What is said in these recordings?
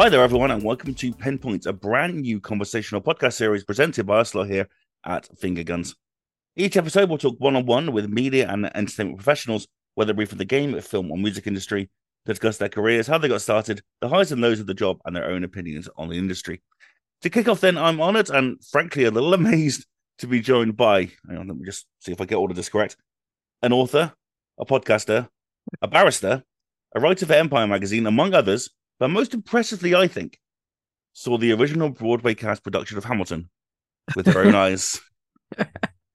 Hi there, everyone, and welcome to Pinpoint, a brand new conversational podcast series presented by us here at Finger Guns. Each episode we'll talk one on one with media and entertainment professionals, whether it be from the game, film, or music industry, to discuss their careers, how they got started, the highs and lows of the job, and their own opinions on the industry. To kick off, then, I'm honored and frankly a little amazed to be joined by, hang on, let me just see if I get all of this correct, an author, a podcaster, a barrister, a writer for Empire magazine, among others, but most impressively, I think, saw the original Broadway cast production of Hamilton with her own eyes.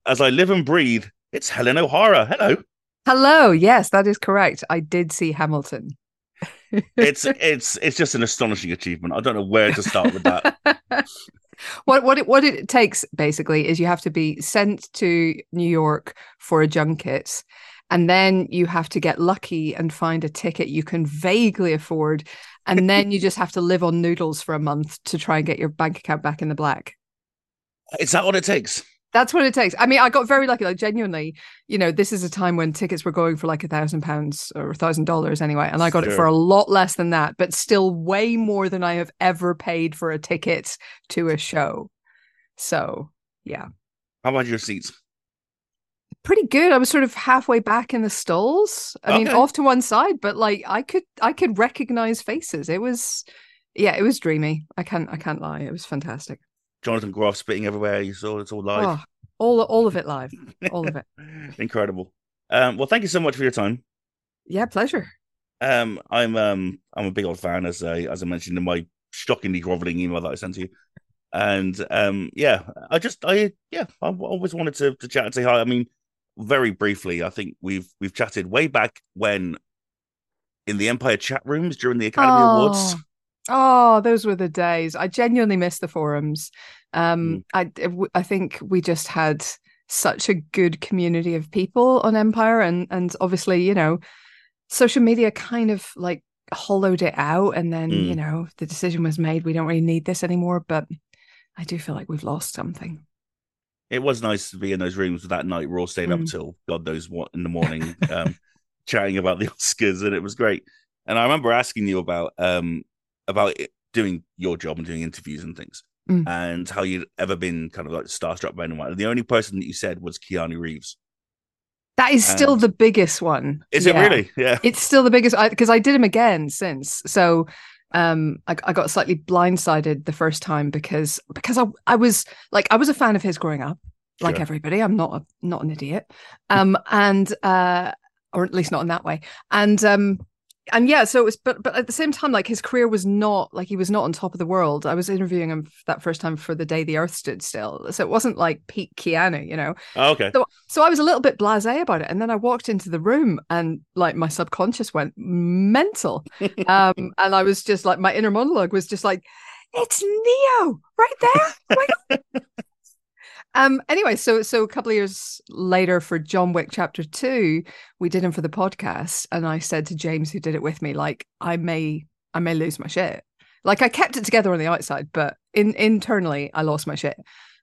As I live and breathe, it's Helen O'Hara. Hello. Hello. Yes, that is correct. I did see Hamilton. it's it's it's just an astonishing achievement. I don't know where to start with that. what what it what it takes basically is you have to be sent to New York for a junket and then you have to get lucky and find a ticket you can vaguely afford and then you just have to live on noodles for a month to try and get your bank account back in the black is that what it takes that's what it takes. I mean, I got very lucky. Like genuinely, you know, this is a time when tickets were going for like a thousand pounds or a thousand dollars anyway, and I got sure. it for a lot less than that, but still way more than I have ever paid for a ticket to a show. So, yeah. How about your seats? Pretty good. I was sort of halfway back in the stalls. I okay. mean, off to one side, but like I could I could recognize faces. It was yeah, it was dreamy. I can't I can't lie. It was fantastic. Jonathan Groff spitting everywhere. You saw it's all live. Oh, all all of it live. All of it. Incredible. Um, well, thank you so much for your time. Yeah, pleasure. Um, I'm um I'm a big old fan as I as I mentioned in my shockingly groveling email that I sent to you. And um, yeah, I just I yeah, I always wanted to to chat and say hi. I mean, very briefly, I think we've we've chatted way back when in the Empire chat rooms during the Academy oh. Awards. Oh, those were the days. I genuinely miss the forums. Um, mm. I I think we just had such a good community of people on Empire, and and obviously, you know, social media kind of like hollowed it out, and then mm. you know the decision was made. We don't really need this anymore, but I do feel like we've lost something it was nice to be in those rooms that night. We're all staying mm. up till God knows what in the morning, um, chatting about the Oscars, and it was great. And I remember asking you about um, about doing your job and doing interviews and things, mm. and how you'd ever been kind of like starstruck by anyone. And the only person that you said was Keanu Reeves. That is still and... the biggest one. Is yeah. it really? Yeah, it's still the biggest because I, I did him again since. So um I, I, got slightly blindsided the first time because because I I was like I was a fan of his growing up like sure. everybody. I'm not a, not an idiot. Um and uh or at least not in that way. And um and yeah so it was but but at the same time like his career was not like he was not on top of the world. I was interviewing him that first time for the day the earth stood still. So it wasn't like peak keanu you know? Oh, okay. So, so i was a little bit blasé about it. And then i walked into the room and like my subconscious went mental. Um and i was just like my inner monologue was just like it's neo right there. Oh Um. Anyway, so so a couple of years later for John Wick Chapter Two, we did him for the podcast, and I said to James, who did it with me, like I may I may lose my shit. Like I kept it together on the outside, but in internally I lost my shit.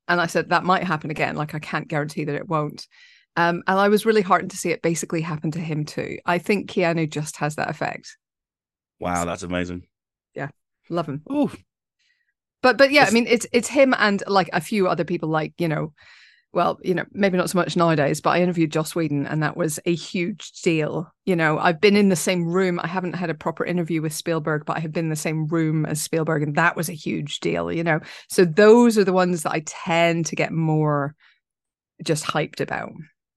And I said that might happen again. Like I can't guarantee that it won't. Um, and I was really heartened to see it basically happen to him too. I think Keanu just has that effect. Wow, that's amazing. Yeah, love him. Ooh, but but yeah, I mean it's it's him and like a few other people like, you know, well, you know, maybe not so much nowadays, but I interviewed Joss Whedon and that was a huge deal. You know, I've been in the same room. I haven't had a proper interview with Spielberg, but I have been in the same room as Spielberg, and that was a huge deal, you know. So those are the ones that I tend to get more just hyped about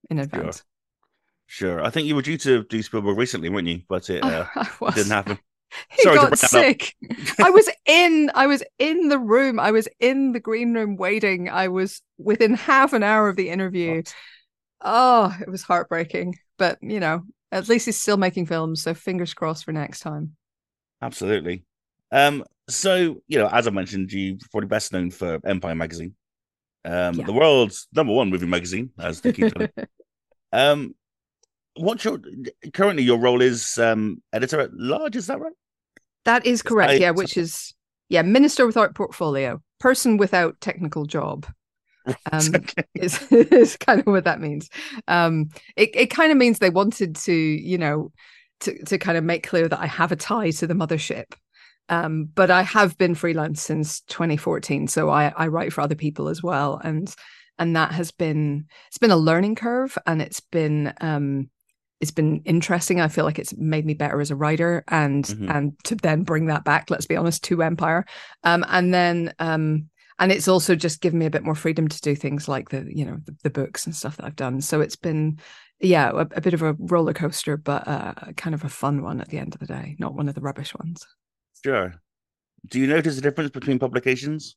in advance. Sure. sure. I think you were due to do Spielberg recently, weren't you? But it, uh, didn't happen. He Sorry got sick. I was in I was in the room. I was in the green room waiting. I was within half an hour of the interview. Oh, it was heartbreaking. But you know, at least he's still making films, so fingers crossed for next time. Absolutely. Um, so you know, as I mentioned, you probably best known for Empire magazine. Um, yeah. the world's number one movie magazine, as they keep telling. um, what's your currently your role is um editor at large is that right? That is correct I, yeah which is yeah minister without portfolio person without technical job. Um is, is kind of what that means. Um it, it kind of means they wanted to you know to to kind of make clear that i have a tie to the mothership. Um, but I have been freelance since 2014, so I, I write for other people as well, and and that has been it's been a learning curve, and it's been um, it's been interesting. I feel like it's made me better as a writer, and mm-hmm. and to then bring that back, let's be honest, to Empire, um, and then um, and it's also just given me a bit more freedom to do things like the you know the, the books and stuff that I've done. So it's been yeah a, a bit of a roller coaster, but uh, kind of a fun one at the end of the day, not one of the rubbish ones. Sure. Do you notice a difference between publications?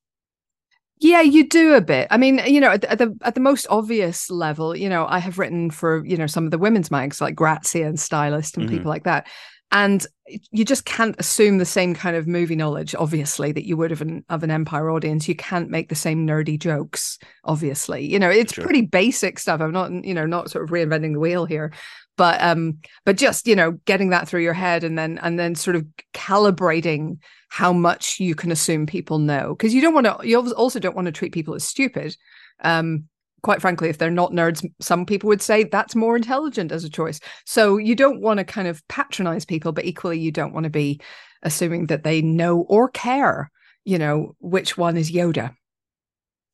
Yeah, you do a bit. I mean, you know, at the, at the, at the most obvious level, you know, I have written for you know some of the women's mags like Grazia and Stylist and mm-hmm. people like that, and you just can't assume the same kind of movie knowledge obviously that you would of an of an empire audience you can't make the same nerdy jokes obviously you know it's sure. pretty basic stuff i'm not you know not sort of reinventing the wheel here but um but just you know getting that through your head and then and then sort of calibrating how much you can assume people know because you don't want to you also don't want to treat people as stupid um quite frankly, if they're not nerds, some people would say that's more intelligent as a choice. So you don't want to kind of patronize people, but equally, you don't want to be assuming that they know or care, you know, which one is Yoda.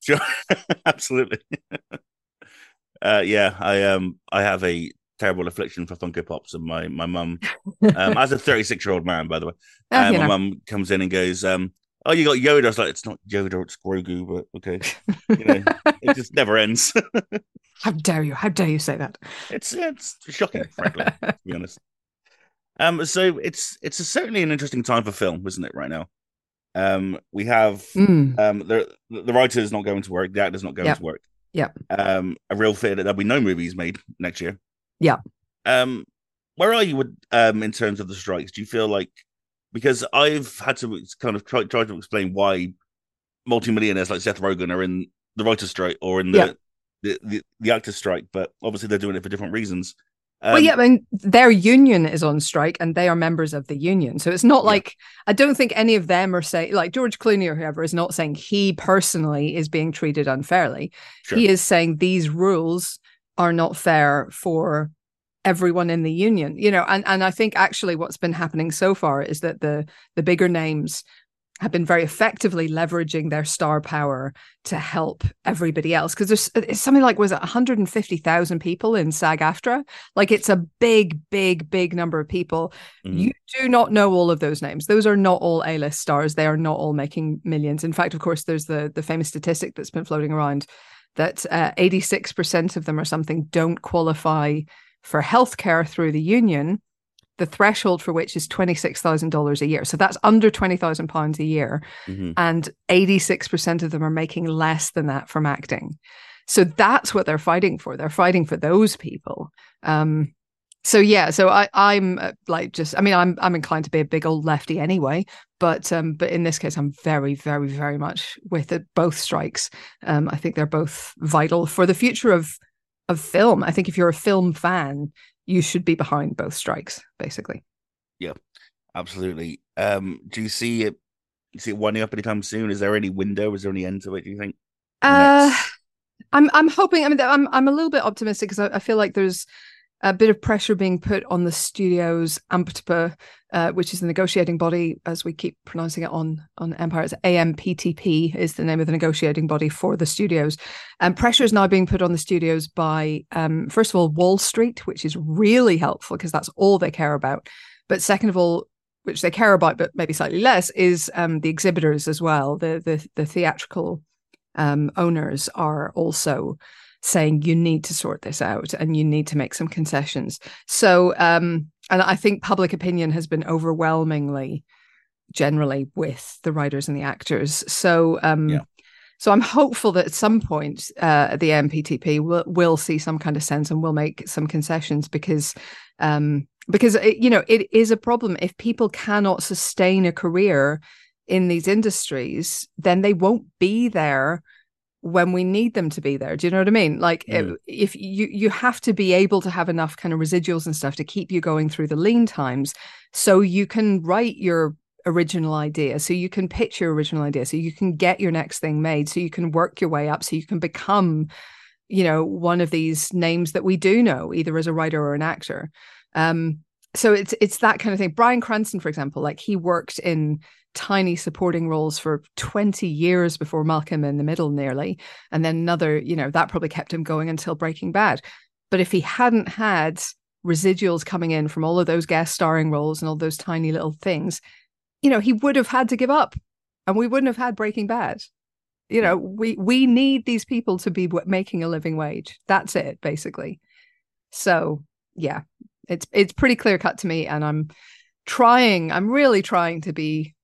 Sure, absolutely. uh, yeah, I um, I have a terrible affliction for Funko Pops, and my my mum, um, as a 36 year old man, by the way, uh, uh, my mum comes in and goes, um, oh, you got Yoda. I was like, it's not Yoda, it's Grogu, but okay. You know, it just never ends. How dare you? How dare you say that? It's it's shocking, frankly, to be honest. Um, so it's it's a, certainly an interesting time for film, isn't it? Right now, um, we have mm. um the the writer is not going to work, the actor's not going yep. to work. Yeah. Um, a real fear that there'll be no movies made next year. Yeah. Um, where are you with um in terms of the strikes? Do you feel like because I've had to kind of try, try to explain why multimillionaires like Seth Rogen are in the writer's strike or in the, yeah. the, the, the actor's strike, but obviously they're doing it for different reasons. Um, well, yeah, I mean, their union is on strike and they are members of the union. So it's not like, I don't think any of them are saying, like George Clooney or whoever is not saying he personally is being treated unfairly. Sure. He is saying these rules are not fair for everyone in the union you know and and i think actually what's been happening so far is that the the bigger names have been very effectively leveraging their star power to help everybody else. Because there's it's something like was it 150,000 people in SAG-AFTRA like it's a big big big number of people. Mm-hmm. you do not know all of those names. Those are not all A-list stars. They are not all making millions. In fact of course there's the the famous statistic that's been floating around that uh, 86% of them or something don't qualify for healthcare through the union, the threshold for which is $26,000 a year. So that's under £20,000 a year. Mm-hmm. And 86% of them are making less than that from acting. So that's what they're fighting for. They're fighting for those people. Um, so yeah, so I, I'm uh, like just, I mean, I'm I'm inclined to be a big old lefty anyway, but um, but in this case, I'm very, very, very much with it. Both strikes. Um, I think they're both vital for the future of of film. I think if you're a film fan, you should be behind both strikes, basically. Yeah, absolutely. Um, do you see it? You see it winding up anytime soon? Is there any window? Is there any end to it? Do you think? Uh, I'm I'm hoping. I mean, I'm I'm a little bit optimistic because I, I feel like there's a bit of pressure being put on the studio's AMPTP, uh, which is the negotiating body, as we keep pronouncing it on on Empire. It's AMPTP is the name of the negotiating body for the studios. And pressure is now being put on the studios by, um, first of all, Wall Street, which is really helpful because that's all they care about. But second of all, which they care about, but maybe slightly less, is um, the exhibitors as well. The the, the theatrical um, owners are also saying you need to sort this out and you need to make some concessions. So, um, and I think public opinion has been overwhelmingly generally with the writers and the actors. So, um, yeah. so I'm hopeful that at some point uh, the AMPTP will will see some kind of sense and will make some concessions because. Um, because it, you know it is a problem if people cannot sustain a career in these industries then they won't be there when we need them to be there. Do you know what I mean? Like mm. if, if you you have to be able to have enough kind of residuals and stuff to keep you going through the lean times so you can write your original idea so you can pitch your original idea so you can get your next thing made so you can work your way up so you can become you know one of these names that we do know either as a writer or an actor um so it's it's that kind of thing Bryan Cranston for example like he worked in tiny supporting roles for 20 years before Malcolm in the Middle, nearly. And then another, you know, that probably kept him going until Breaking Bad. But if he hadn't had residuals coming in from all of those guest starring roles and all those tiny little things, you know, he would have had to give up and we wouldn't have had Breaking Bad. You know, we we need these people to be making a living wage. That's it, basically. So yeah, it's it's pretty clear cut to me, and I'm trying. I'm really trying to be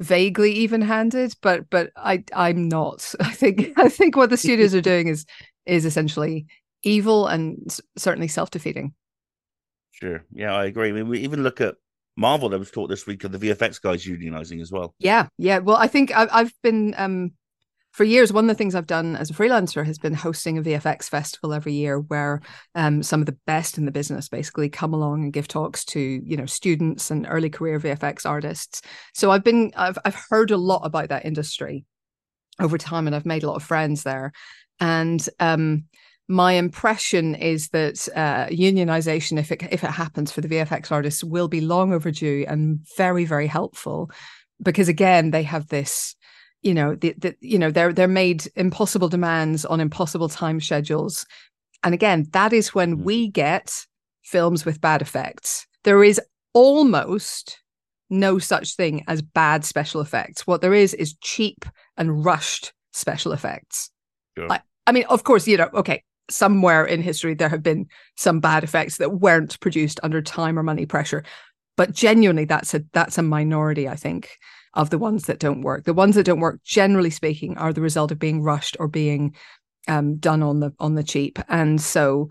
vaguely even handed, but but I I'm not. I think I think what the studios are doing is is essentially evil and certainly self defeating. Sure. Yeah, I agree. I mean, we even look at Marvel. There was talk this week of the VFX guys unionizing as well. Yeah, yeah. Well, I think I've, I've been um for years, one of the things I've done as a freelancer has been hosting a VFX festival every year, where um, some of the best in the business basically come along and give talks to you know students and early career VFX artists. So I've been I've I've heard a lot about that industry over time, and I've made a lot of friends there. And um, my impression is that uh, unionization, if it if it happens for the VFX artists, will be long overdue and very very helpful, because again they have this you know the, the you know they're they're made impossible demands on impossible time schedules. And again that is when mm. we get films with bad effects. There is almost no such thing as bad special effects. What there is is cheap and rushed special effects. Sure. I, I mean of course you know okay somewhere in history there have been some bad effects that weren't produced under time or money pressure. But genuinely that's a that's a minority i think of the ones that don't work. The ones that don't work, generally speaking, are the result of being rushed or being um, done on the on the cheap. And so,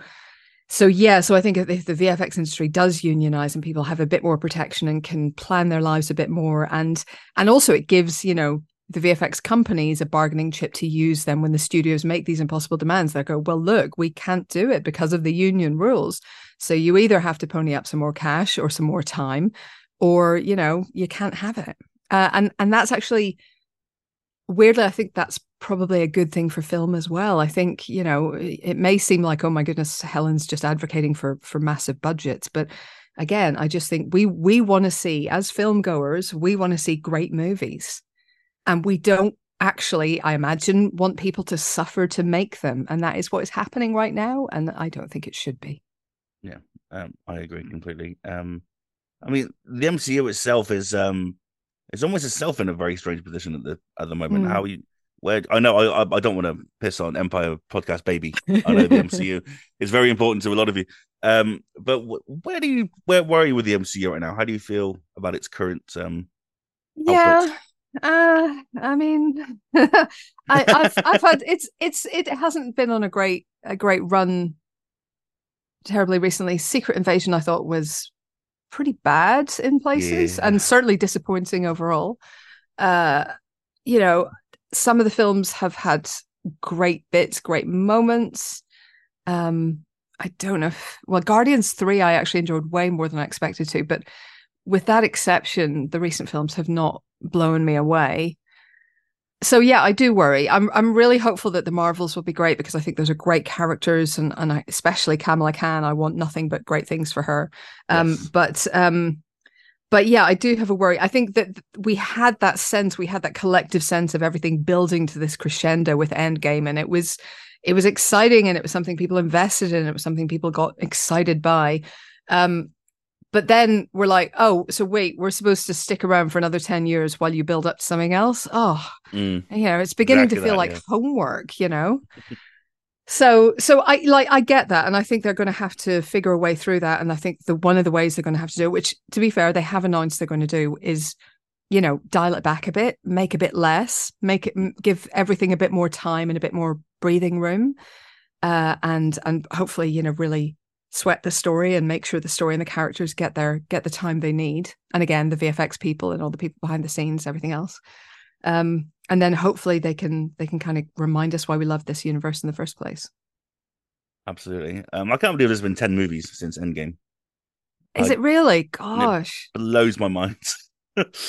so yeah, so I think if the VFX industry does unionize and people have a bit more protection and can plan their lives a bit more, and and also it gives you know the VFX companies a bargaining chip to use them when the studios make these impossible demands. They go, well, look, we can't do it because of the union rules. So you either have to pony up some more cash or some more time, or you know you can't have it uh, and and that's actually weirdly i think that's probably a good thing for film as well. I think you know it may seem like oh my goodness helen's just advocating for for massive budgets. But again i just think we we want to see as film goers we want to see great movies. And we don't actually i imagine want people to suffer to make them. And that is what is happening right now and i don't think it should be. Yeah um, i agree completely. Um i mean the mcu itself is um it's almost itself in a very strange position at the at the moment. Mm. How you where I know I I don't want to piss on Empire podcast baby. I know the MCU is very important to a lot of you. Um, but where do you where, where are you with the MCU right now? How do you feel about its current um? Yeah. Output? Uh, I mean, I, I've I've had it's it's it hasn't been on a great a great run terribly recently. Secret Invasion I thought was pretty bad in places yeah. and certainly disappointing overall. Uh, you know, some of the films have had great bits, great moments. Um, I don't know if, well, Guardians 3, I actually enjoyed way more than I expected to, but with that exception, the recent films have not blown me away so yeah, I do worry. I'm I'm really hopeful that the Marvels will be great because I think those are great characters and and I, especially Kamala Khan. I want nothing but great things for her. Um, yes. but um, but yeah, I do have a worry. I think that we had that sense, we had that collective sense of everything building to this crescendo with Endgame, and it was it was exciting and it was something people invested in. It was something people got excited by. Um, but then we're like, oh, so wait, we're supposed to stick around for another 10 years while you build up to something else. Oh, mm. you know, it's beginning exactly to feel that, like yeah. homework, you know? so, so I like, I get that. And I think they're going to have to figure a way through that. And I think the one of the ways they're going to have to do it, which to be fair, they have announced they're going to do is, you know, dial it back a bit, make a bit less, make it, give everything a bit more time and a bit more breathing room. Uh, and, and hopefully, you know, really sweat the story and make sure the story and the characters get their get the time they need. And again the vfx people and all the people behind the scenes everything else. Um and then hopefully they can they can kind of remind us why we love this universe in the first place. Absolutely. Um i can't believe there's been 10 movies since endgame. Is it really? gosh it blows my mind.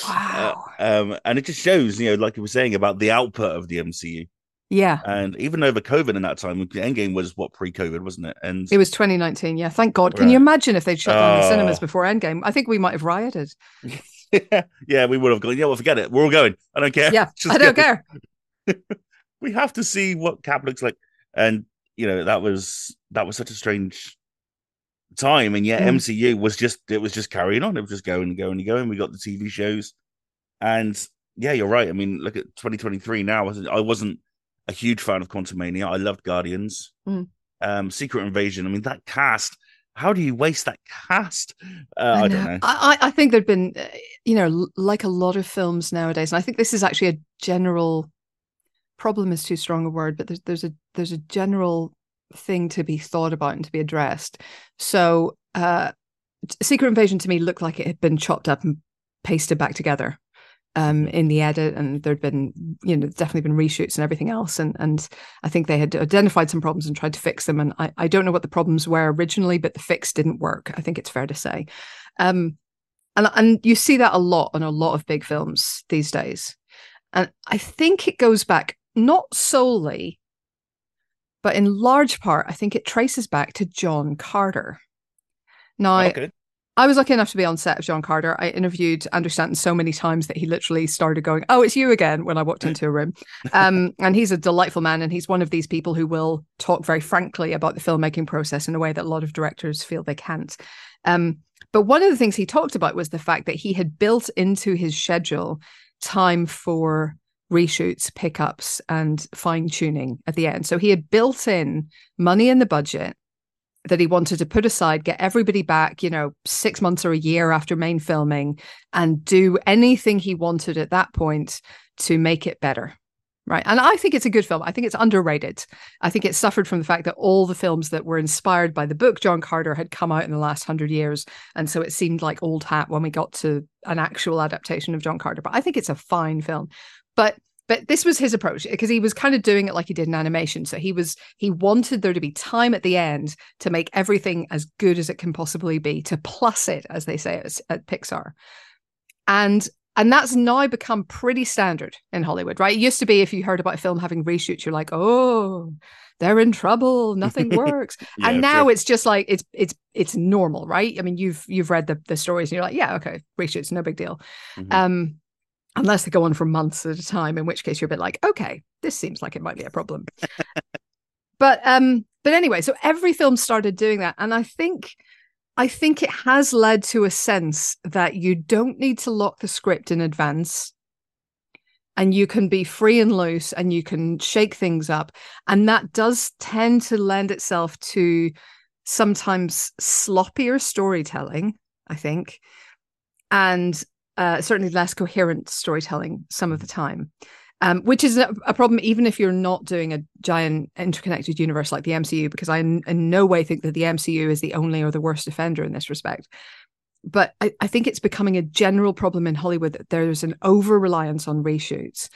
Wow. uh, um and it just shows you know like you were saying about the output of the mcu yeah. And even over COVID in that time, Endgame was what pre COVID, wasn't it? And it was 2019. Yeah. Thank God. Can you imagine if they'd shut down uh, the cinemas before Endgame? I think we might have rioted. yeah, yeah, we would have gone. Yeah, well, forget it. We're all going. I don't care. Yeah, Just I don't care. we have to see what Cap looks like, and you know that was that was such a strange time, and yet Mm. MCU was just it was just carrying on. It was just going and going and going. We got the TV shows, and yeah, you're right. I mean, look at 2023 now. I wasn't, I wasn't a huge fan of Quantumania. I loved Guardians, Mm. um, Secret Invasion. I mean, that cast. How do you waste that cast? Uh, I, don't know. I, I I think there'd been, uh, you know, like a lot of films nowadays, and I think this is actually a general problem is too strong a word, but there's there's a there's a general thing to be thought about and to be addressed. So, uh, Secret Invasion to me looked like it had been chopped up and pasted back together um in the edit and there'd been you know definitely been reshoots and everything else and and i think they had identified some problems and tried to fix them and i, I don't know what the problems were originally but the fix didn't work i think it's fair to say. Um and and you see that a lot on a lot of big films these days. And i think it goes back not solely but in large part i think it traces back to john carter. Now okay. I was lucky enough to be on set of John Carter. I interviewed Andrew Stanton so many times that he literally started going, "Oh, it's you again" when I walked into a room. Um, and he's a delightful man, and he's one of these people who will talk very frankly about the filmmaking process in a way that a lot of directors feel they can't. Um, but one of the things he talked about was the fact that he had built into his schedule time for reshoots, pickups, and fine tuning at the end. So he had built in money in the budget that he wanted to put aside, get everybody back, you know, six months or a year after main filming, and do anything he wanted at that point to make it better. Right. And I think it's a good film. I think it's underrated. I think it suffered from the fact that all the films that were inspired by the book John Carter had come out in the last hundred years. And so it seemed like old hat when we got to an actual adaptation of John Carter. But I think it's a fine film. But but this was his approach because he was kind of doing it like he did in animation. So he was he wanted there to be time at the end to make everything as good as it can possibly be to plus it as they say at, at pixar. And and that's now become pretty standard in hollywood right? It used to be if you heard about a film having reshoots you're like oh they're in trouble nothing works. Yeah, and now sure. it's just like it's it's it's normal right? I mean you've you've read the the stories and you're like yeah okay reshoots no big deal. Mhm. um unless they go on for months at a time in which case you're a bit like okay this seems like it might be a problem. But um but anyway so every film started doing that and i think i think it has led to a sense that you don't need to lock the script in advance and you can be free and loose and you can shake things up and that does tend to lend itself to sometimes sloppier storytelling i think and uh, certainly less coherent storytelling some of the time, um, which is a, a problem even if you're not doing a giant interconnected universe like the MCU, because I in, in no way think that the MCU is the only or the worst offender in this respect. But I, I think it's becoming a general problem in Hollywood that there's an over reliance on reshoots.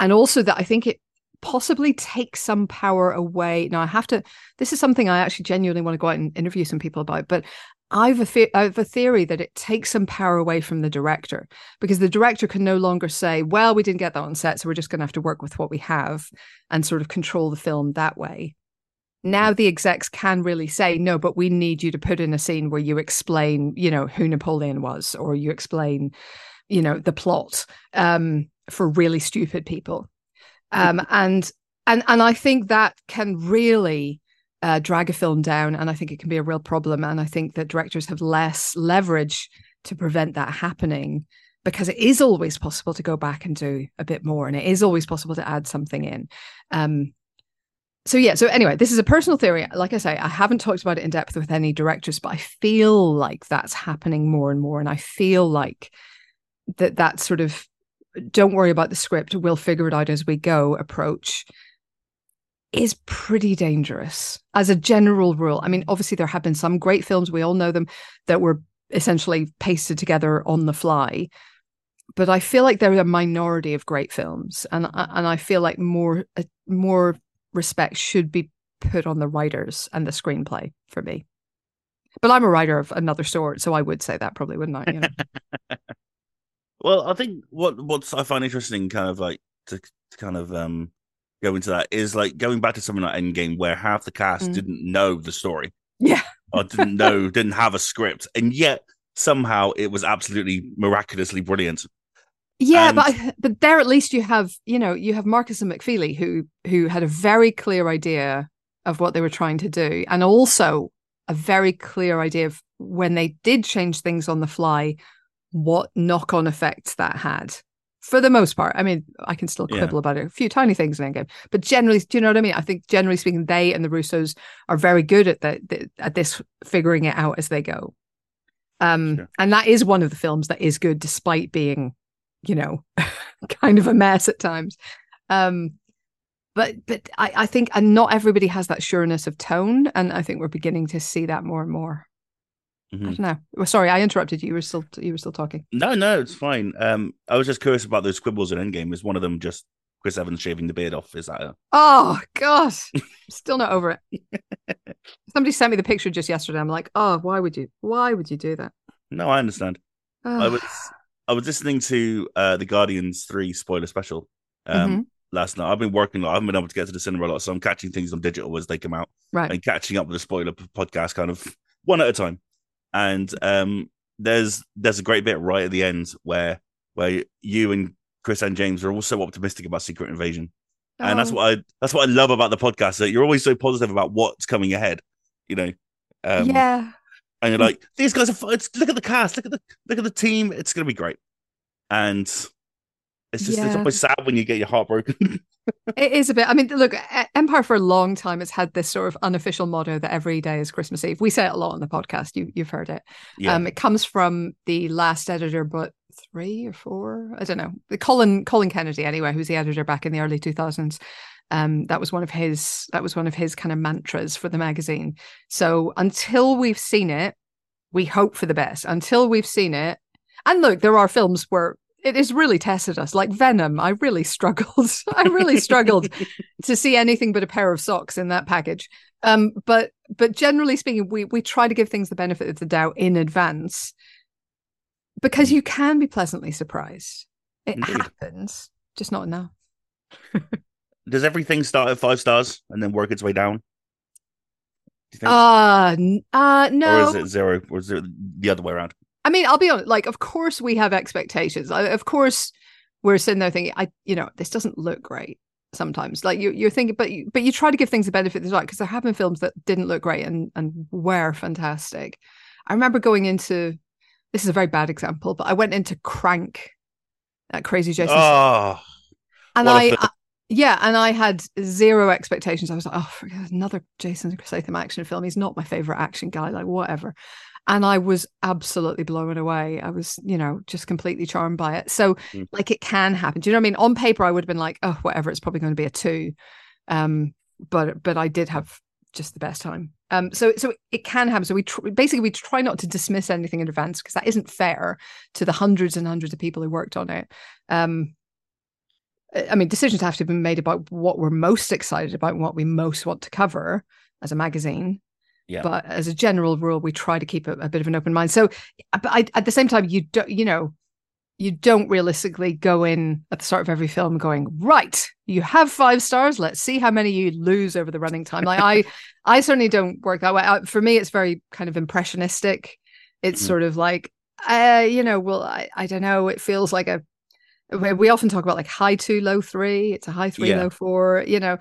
And also that I think it possibly takes some power away. Now, I have to, this is something I actually genuinely want to go out and interview some people about, but I've a, the- I have a theory that it takes some power away from the director because the director can no longer say, well, we didn't get that on set, so we're just going to have to work with what we have and sort of control the film that way. Now the execs can really say, no, but we need you to put in a scene where you explain, you know, who Napoleon was, or you explain, you know, the plot um, for really stupid people. Um, and and and I think that can really uh, drag a film down, and I think it can be a real problem. And I think that directors have less leverage to prevent that happening because it is always possible to go back and do a bit more, and it is always possible to add something in. Um, so yeah, so anyway, this is a personal theory. Like I say, I haven't talked about it in depth with any directors, but I feel like that's happening more and more, and I feel like that that sort of don't worry about the script, we'll figure it out as we go approach is pretty dangerous as a general rule. I mean, obviously, there have been some great films, we all know them, that were essentially pasted together on the fly. But I feel like there are a minority of great films, and and I feel like more uh, more respect should be put on the writers and the screenplay for me. But I'm a writer of another sort, so I would say that probably wouldn't I? You know? Well, I think what what I find interesting, kind of like to, to kind of um go into that, is like going back to something like Endgame, where half the cast Mm. didn't know the story yeah, or didn't know, didn't have a script, and yet somehow it was absolutely miraculously brilliant. Yeah, And- but but there at least you have you know you have Markus and McFeely who who had a very clear idea of what they were trying to do, and also a very clear idea of when they did change things on the fly, what knock on effects that had. For the most part, I mean, I can still Yeah. quibble about it, a few tiny things in Endgame, but generally, do you know what I mean? I think generally speaking, they and the Russos are very good at the, the at this figuring it out as they go. Um, Sure. and that is one of the films that is good despite being you know, kind of a mess at times. Um, but but I, I think and not everybody has that sureness of tone, and I think we're beginning to see that more and more. I Mhm. don't know. Well, sorry, I interrupted you. You were still you were still talking. No, no, it's fine. Um, I was just curious about those quibbles in Endgame. Is one of them just Chris Evans shaving the beard off? Is that a... Oh God, still not over it. Somebody sent me the picture just yesterday. I'm like, oh, why would you? Why would you do that? No, I understand. I was I was listening to uh the Guardians three spoiler special um Mhm. last night. I've been working. a lot. I haven't been able to get to the cinema a lot, so I'm catching things on digital as they come out right. and catching up with the spoiler podcast, kind of one at a time. And um, there's there's a great bit right at the end where where you and Chris and James are all so optimistic about Secret Invasion, and that's Oh, what I that's what I love about the podcast. That you're always so positive about what's coming ahead. You know. Um, yeah. and you're like, these guys are. fu- It's, look at the cast. Look at the look at the team. It's gonna be great. And it's just it's Yeah. always sad when you get your heart broken. It is a bit. I mean, look, Empire for a long time has had this sort of unofficial motto that every day is Christmas Eve. We say it a lot on the podcast. You, you've heard it. yeah, Um, it comes from the last editor, but three or four, I don't know. Colin Colin Kennedy, anyway, who's the editor back in the early two thousands. Um, that was one of his. That was one of his kind of mantras for the magazine. So until we've seen it, we hope for the best. Until we've seen it, and look, there are films where it has really tested us, like Venom. I really struggled. I really struggled to see anything but a pair of socks in that package. Um, but but generally speaking, we we try to give things the benefit of the doubt in advance because you can be pleasantly surprised. It Indeed. happens, just not enough. Does everything start at five stars and then work its way down? Do you think? Uh, uh no. Or is it zero? Or is it the other way around? I mean, I'll be honest. Like, of course, we have expectations. I- Of course, we're sitting there thinking, I, you know, this doesn't look great. Sometimes, like you, you're thinking, but you, but you try to give things the benefit of the doubt because there have been films that didn't look great and and were fantastic. I remember going into this is a very bad example, but I went into Crank, that crazy Jason, Oh, and a I, film. I- yeah, and I had zero expectations. I was like, oh, another Jason Statham action film. He's not my favorite action guy, like whatever. And I was absolutely blown away. I was, you know, just completely charmed by it. So, Mm. like, it can happen. Do you know what I mean? On paper, I would have been like, oh, whatever. It's probably going to be a two. Um, but but I did have just the best time. Um, so so it can happen. So we tr- basically we try not to dismiss anything in advance because that isn't fair to the hundreds and hundreds of people who worked on it. Um, I mean, decisions have to be made about what we're most excited about and what we most want to cover as a magazine. Yeah. But as a general rule, we try to keep a, a bit of an open mind. So, but I, at the same time, you don't, you know, you don't realistically go in at the start of every film going right. You have five stars. Let's see how many you lose over the running time. Like I, I certainly don't work that way. I, for me, it's very kind of impressionistic. It's Mhm. sort of like, uh, you know, well, I, I don't know. It feels like a we we often talk about like high two, low three. It's a high three, Yeah. low four. You know,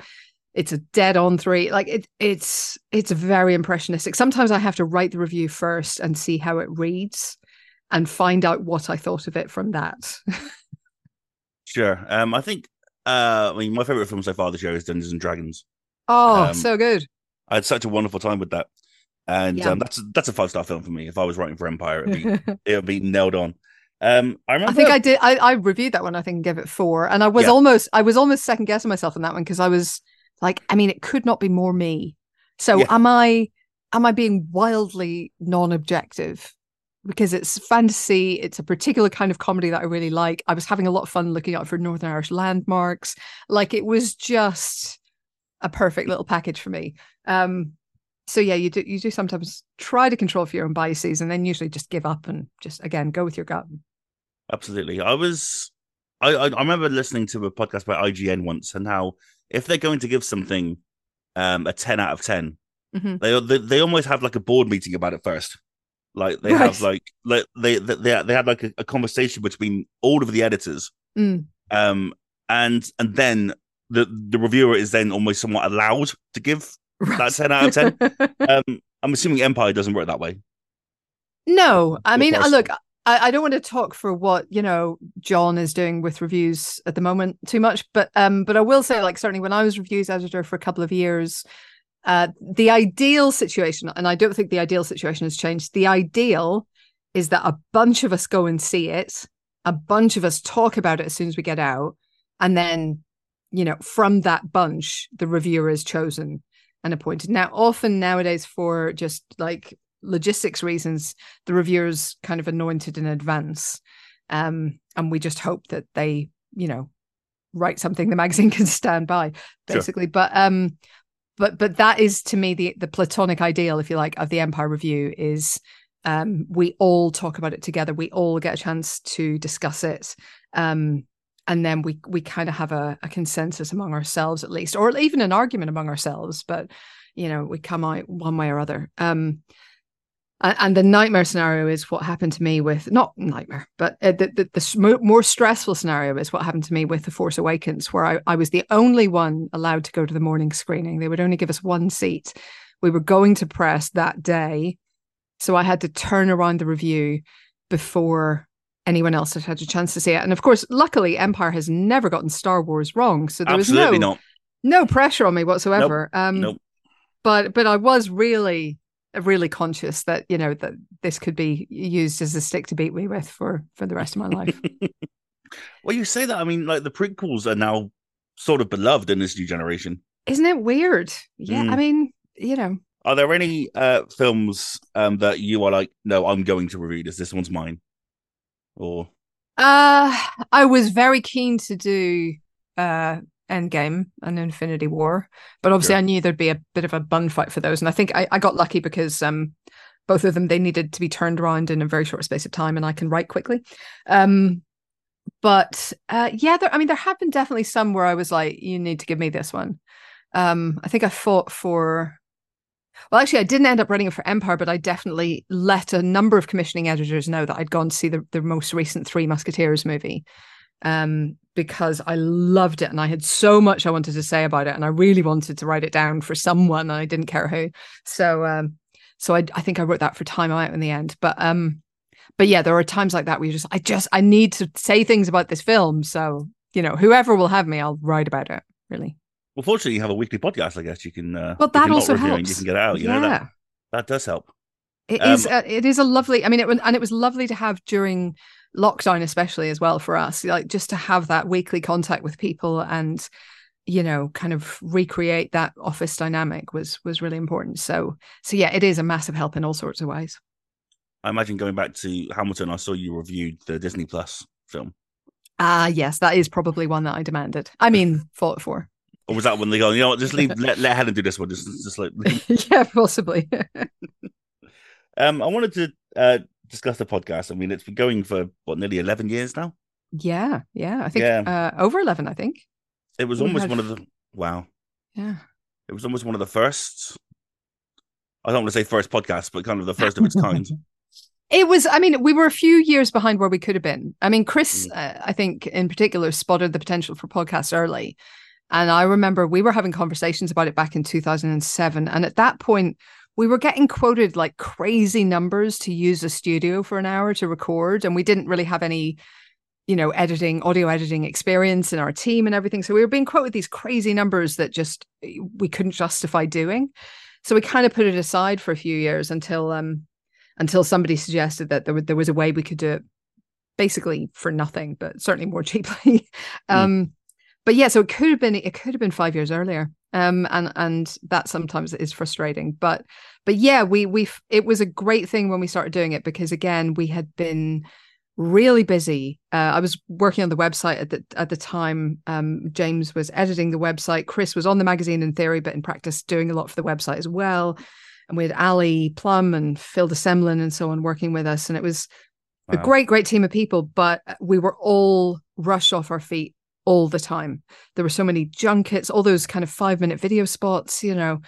it's a dead on three. Like it, it's it's very impressionistic. Sometimes I have to write the review first and see how it reads, and find out what I thought of it from that. sure. Um, I think. Uh, I mean, my favorite film so far this year is Dungeons and Dragons. oh, Um, so good. I had such a wonderful time with that, and Yeah. um, that's that's a five star film for me. If I was writing for Empire, it'd be it would be nailed on. Um, I remember. I think I did. I, I reviewed that one. I think and gave it four, and I was Yeah. almost I was almost second guessing myself on that one because I was like, I mean, it could not be more me. So Yeah. am I? Am I being wildly non-objective? Because it's fantasy, it's a particular kind of comedy that I really like. I was having a lot of fun looking out for Northern Irish landmarks. Like it was just a perfect little package for me. Um, so yeah, you do you do sometimes try to control for your own biases, and then usually just give up and just again go with your gut. Absolutely. I was I, I I remember listening to a podcast by IGN once and how if they're going to give something um a 10 out of 10, Mhm. they, they they almost have like a board meeting about it first. Like they Right. have like like they they they, they had like a, a conversation between all of the editors, Mm. um, and and then the the reviewer is then almost somewhat allowed to give Right. that ten out of ten. um, I'm assuming Empire doesn't work that way. No, I mean, uh, look, I, I don't want to talk for what you know John is doing with reviews at the moment too much, but um, but I will say, like, certainly when I was reviews editor for a couple of years, uh, the ideal situation, and I don't think the ideal situation has changed. The ideal is that a bunch of us go and see it, a bunch of us talk about it as soon as we get out, and then, you know, from that bunch, the reviewer is chosen and appointed. Now, often nowadays, for just like logistics reasons, the reviewers kind of anointed in advance, um, and we just hope that they, you know, write something the magazine can stand by, Sure. basically. But um, but but that is to me the the platonic ideal, if you like, of the Empire Review is um, we all talk about it together. We all get a chance to discuss it. Um, and then we we kind of have a, a consensus among ourselves at least, or even an argument among ourselves. But you know, we come out one way or other. Um, and the nightmare scenario is what happened to me with not nightmare, but uh, the the, the more stressful scenario is what happened to me with the Force Awakens, where I, I was the only one allowed to go to the morning screening. They would only give us one seat. We were going to press that day, so I had to turn around the review before anyone else had had a chance to see it. And of course, luckily, Empire has never gotten Star Wars wrong, so there Absolutely was no not. no pressure on me whatsoever. Um, Nope. But but I was really really conscious that you know that this could be used as a stick to beat me with for for the rest of my life. well, you say that. I mean, like the prequels are now sort of beloved in this new generation. Isn't it weird? Yeah, I Mm. mean, you know, Are there any uh films um that you are like, no, I'm going to review this. This one's mine. Or Uh, I was very keen to do uh Endgame and Infinity War, but obviously Sure. I knew there'd be a bit of a bun fight for those, and I think I, I got lucky because um both of them they needed to be turned around in a very short space of time, and I can write quickly. Um, but uh, yeah, there, I mean, there have been definitely some where I was like, you need to give me this one. Um, I think I fought for. Well, actually, I didn't end up writing it for Empire, but I definitely let a number of commissioning editors know that I'd gone to see the, the most recent Three Musketeers movie um, because I loved it and I had so much I wanted to say about it, and I really wanted to write it down for someone, and I didn't care who. So, um, so I, I think I wrote that for Time Out in the end. But, um, but yeah, there are times like that where you just, I just, I need to say things about this film. So, you know, whoever will have me, I'll write about it. Really. well, fortunately, you have a weekly podcast. I guess you can. Uh, Well, that also helps. You can get out. You yeah. know that that does help. It Um, is. A, it is a lovely. I mean, it and it was lovely to have during lockdown, especially as well for us. Like just to have that weekly contact with people and, you know, kind of recreate that office dynamic was was really important. So, so yeah, it is a massive help in all sorts of ways. I imagine going back to Hamilton, I saw you reviewed the Disney Plus film. Ah, yes, that is probably one that I demanded. I mean, fought for. Or was that when they go, you know what, just leave let, let Helen do this one. Just just like yeah, possibly. um I wanted to uh discuss the podcast. I mean, it's been going for what, nearly eleven years now? yeah, yeah. I think Yeah. uh, over eleven. I think. It was We almost had- one of the wow. Yeah. It was almost one of the first I don't want to say first podcast, but kind of the first of its kind. It was, I mean, we were a few years behind where we could have been. I mean, Chris, uh, I think in particular, spotted the potential for podcasts early. And I remember we were having conversations about it back in 2007. And at that point, we were getting quoted like crazy numbers to use a studio for an hour to record. And we didn't really have any, you know, editing, audio editing experience in our team and everything. So we were being quoted these crazy numbers that just we couldn't justify doing. So we kind of put it aside for a few years until, um, until somebody suggested that there, w- there was a way we could do it basically for nothing, but certainly more cheaply. um, but yeah, so it could have been it could have been five years earlier. Um, and and that sometimes is frustrating. But but yeah, we we it was a great thing when we started doing it because again we had been really busy. Uh, I was working on the website at the at the time. Um, James was editing the website. Chris was on the magazine in theory, but in practice doing a lot for the website as well and we had Ali Plumb and Phil de Semlyen and so on working with us. And it was a great, great team of people, but we were all rushed off our feet all the time. There were so many junkets, all those kind of five minute video spots, you know.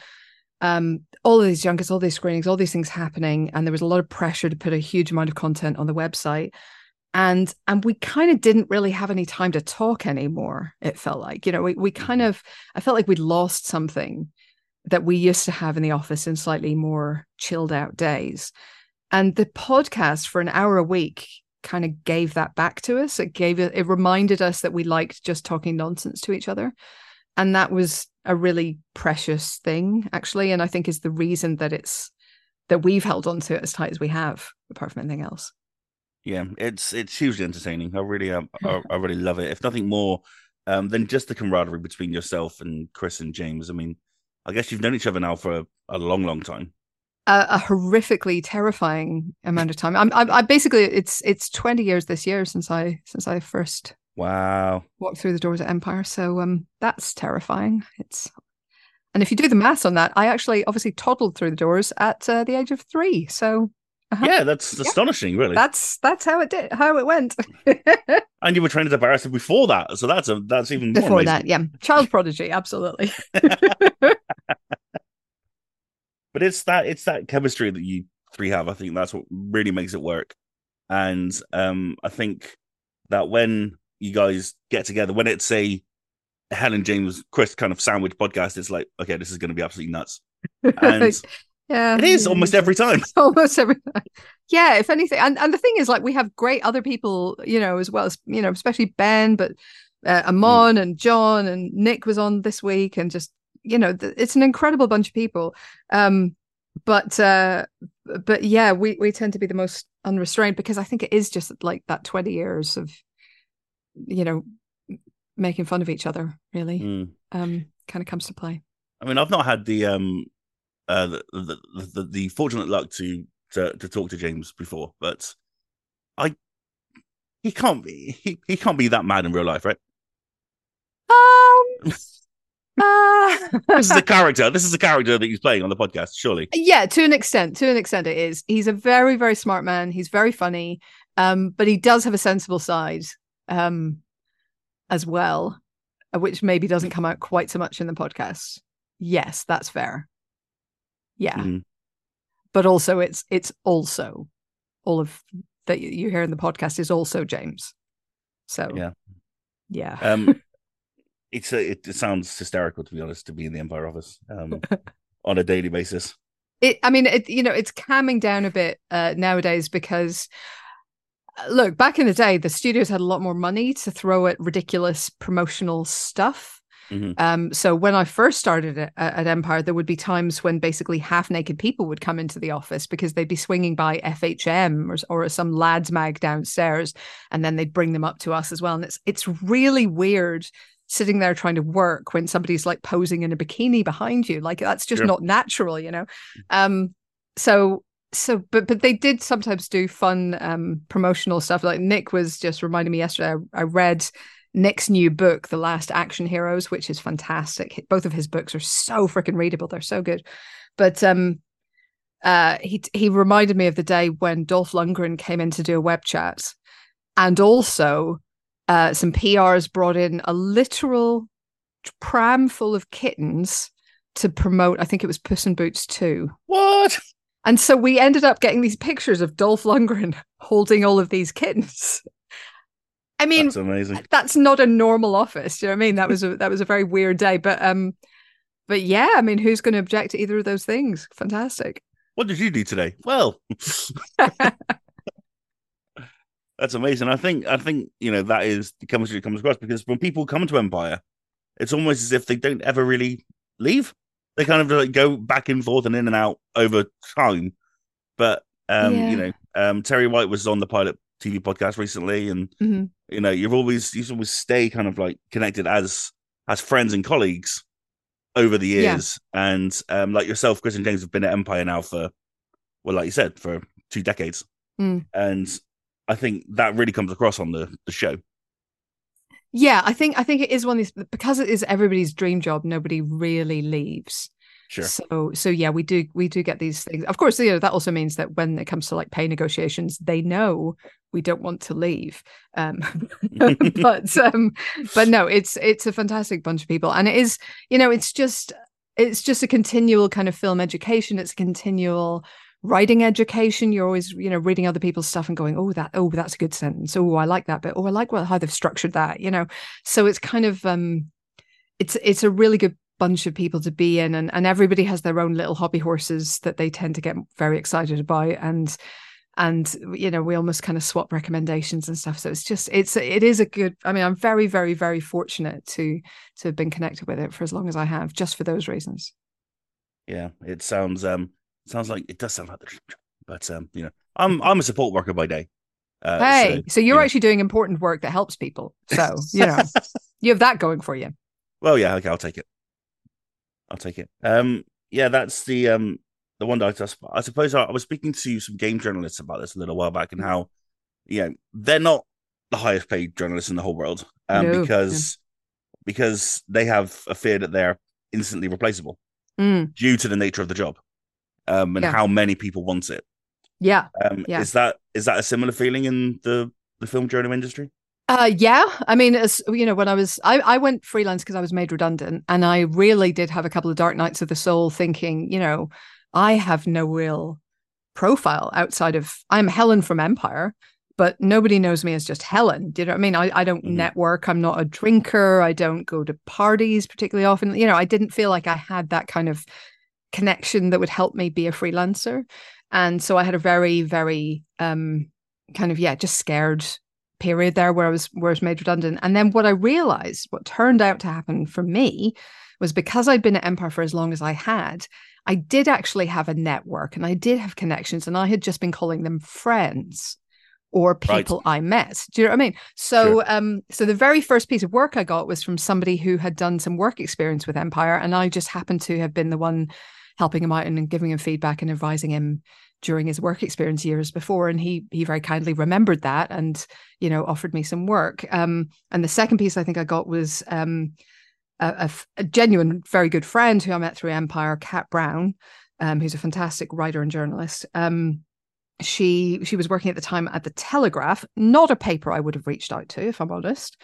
um, all of these junkets, all these screenings, all these things happening, and there was a lot of pressure to put a huge amount of content on the website. And and we kind of didn't really have any time to talk anymore. It felt like, you know, we we kind of I felt like we'd lost something that we used to have in the office in slightly more chilled out days. And the podcast for an hour a week kind of gave that back to us. It gave it, it reminded us that we liked just talking nonsense to each other. And that was a really precious thing, actually. And I think is the reason that it's that we've held on to it as tight as we have, apart from anything else. Yeah, it's it's hugely entertaining. I really um, I, I really love it. If nothing more um, than just the camaraderie between yourself and Chris and James. I mean, I guess you've known each other now for a, a long, long time. A, a horrifically terrifying amount of time. I'm, I'm, I basically it's it's 20 years this year since I since I first Wow. walked through the doors at Empire. So um, that's terrifying. It's and if you do the maths on that, I actually obviously toddled through the doors at uh, the age of three. So uh-huh. Yeah, that's astonishing, really. that's that's how it did, how it went. and you were trained as a barrister before that, so that's a that's even more Before amazing. that, yeah, child prodigy, absolutely. But it's that it's that chemistry that you three have. I think that's what really makes it work. And um, I think that when you guys get together, when it's a Helen James Chris kind of sandwich podcast, it's like, okay, this is going to be absolutely nuts. And yeah, it is almost every time. almost every time. Yeah, if anything, and and the thing is, like, we have great other people, you know, as well as you know, especially Ben, but uh, Amon and John and Nick was on this week, and just you know, th- it's an incredible bunch of people. Um, but uh, but yeah, we we tend to be the most unrestrained because I think it is just like that twenty years of, you know, making fun of each other. Really, Mm. um, kind of comes to play. I mean, I've not had the um uh the the, the, the fortunate luck to, to to talk to James before, but I he can't be he, he can't be that mad in real life, right? Um. uh, This is a character. This is a character that he's playing on the podcast, surely. yeah to an extent to an extent it is. He's a very very smart man. He's very funny. Um but he does have a sensible side um as well uh, which maybe doesn't come out quite so much in the podcast. Yes that's fair. Yeah. Mhm. but also it's it's also all of that you- you hear in the podcast is also james. So Yeah. yeah. Um, it's a, it, it sounds hysterical to be honest to be in the Empire office um on a daily basis. it i mean it you know it's calming down a bit uh nowadays because uh, look back in the day the studios had a lot more money to throw at ridiculous promotional stuff Mhm. um so when i first started at, at empire there would be times when basically half naked people would come into the office because they'd be swinging by fhm or, or some lads mag downstairs and then they'd bring them up to us as well and it's it's really weird sitting there trying to work when somebody's like posing in a bikini behind you like that's just Sure. not natural you know? Um so so but but they did sometimes do fun um promotional stuff like nick was just reminding me yesterday i, I read nick's new book the last action heroes which is fantastic. Both of his books are so freaking readable they're so good. But um uh he he reminded me of the day when dolph lundgren came in to do a web chat and also uh some prs brought in a literal pram full of kittens to promote i think it was puss in boots 2 What? and so we ended up getting these pictures of Dolph Lundgren holding all of these kittens. I mean, That's amazing. that's, not a normal office. Do you know what I mean? That was a that was a very weird day. But um, but yeah, I mean, who's going to object to either of those things? Fantastic. What did you do today? Well, that's amazing. I think I think you know that is the chemistry that comes across because when people come to Empire, it's almost as if they don't ever really leave. They kind of like go back and forth and in and out over time. But um, Yeah. you know, um, Terri White was on the pilot TV podcast recently, and Mhm. you know, you've always you always stay kind of like connected as as friends and colleagues over the Yeah. years. And um, like yourself, Chris and James have been at Empire now for well, like you said, for two decades. Mm. And I think that really comes across on the, the show. Yeah, I think I think it is one of these because it is everybody's dream job. Nobody really leaves. Sure. So so yeah, we do we do get these things. Of course, you know that also means that when it comes to like pay negotiations, they know we don't want to leave. Um, but um, but no, it's it's a fantastic bunch of people, and it is you know it's just it's just a continual kind of film education. It's a continual writing education. You're always, you know, reading other people's stuff and going, oh, that, oh, that's a good sentence. Oh, I like that bit. Oh, I like what, how they've structured that, you know. So it's kind of um it's it's a really good bunch of people to be in and, and everybody has their own little hobby horses that they tend to get very excited about and and you know we almost kind of swap recommendations and stuff so it's just it's it is a good i mean i'm very very very fortunate to to have been connected with it for as long as i have just for those reasons yeah it sounds um sounds like it does sound like the but um you know i'm i'm a support worker by day uh, hey so, so you're you actually know. doing important work that helps people so you know you have that going for you well yeah okay i'll take it i'll take it um yeah that's the um the one that I, I suppose I, I, was speaking to some game journalists about this a little while back and how, you know, they're not the highest paid journalists in the whole world um, no. because yeah. because they have a fear that they're instantly replaceable mm. due to the nature of the job um, and yeah. how many people want it. Yeah. Um, yeah. Is that is that a similar feeling in the the film journal industry? Uh, yeah, I mean, as you know, when I was, I, I went freelance because I was made redundant, and I really did have a couple of dark nights of the soul, thinking, you know, I have no real profile outside of I'm Helen from Empire, but nobody knows me as just Helen. Do you know what I mean? I, I don't mm-hmm. network. I'm not a drinker. I don't go to parties particularly often. You know, I didn't feel like I had that kind of connection that would help me be a freelancer. And so I had a very, very um kind of, yeah, just scared period there where I was where I was made redundant. And then what I realized, what turned out to happen for me was because I'd been at Empire for as long as I had, I did actually have a network and I did have connections, and I had just been calling them friends or people right. I met. Do you know what I mean? So sure. um so the very first piece of work I got was from somebody who had done some work experience with Empire and I just happened to have been the one helping him out and giving him feedback and advising him during his work experience years before and he he very kindly remembered that and you know offered me some work um and the second piece I think I got was um a, a, genuine, very good friend who I met through Empire, Kat Brown, um, who's a fantastic writer and journalist. Um, she she was working at the time at the Telegraph, not a paper I would have reached out to if I'm honest,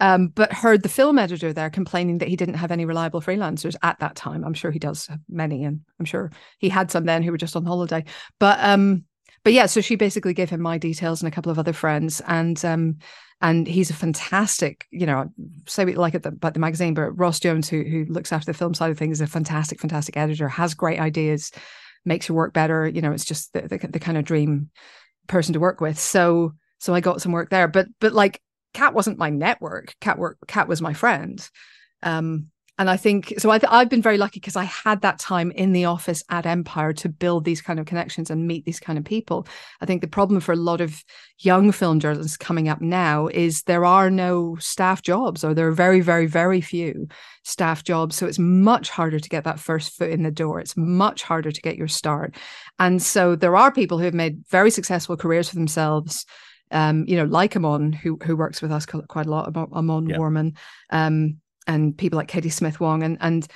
um, but heard the film editor there complaining that he didn't have any reliable freelancers at that time. I'm sure he does have many, and I'm sure he had some then who were just on holiday. But um, but yeah, so she basically gave him my details and a couple of other friends, and um, and he's a fantastic, you know, say we like it about the magazine, but Ross Jones, who who looks after the film side of things, is a fantastic, fantastic editor, has great ideas, makes your work better. You know, it's just the, the, the kind of dream person to work with. So so I got some work there, but but like Kat wasn't my network. Kat work Kat was my friend. Um, and I think so. I th- I've been very lucky because I had that time in the office at Empire to build these kind of connections and meet these kind of people. I think the problem for a lot of young film journalists coming up now is there are no staff jobs, or there are very, very, very few staff jobs. So it's much harder to get that first foot in the door. It's much harder to get your start. And so there are people who have made very successful careers for themselves um, you know, like Amon, who who works with us quite a lot, Amon yeah. Warmann, um, and people like Katie Smith Wong and and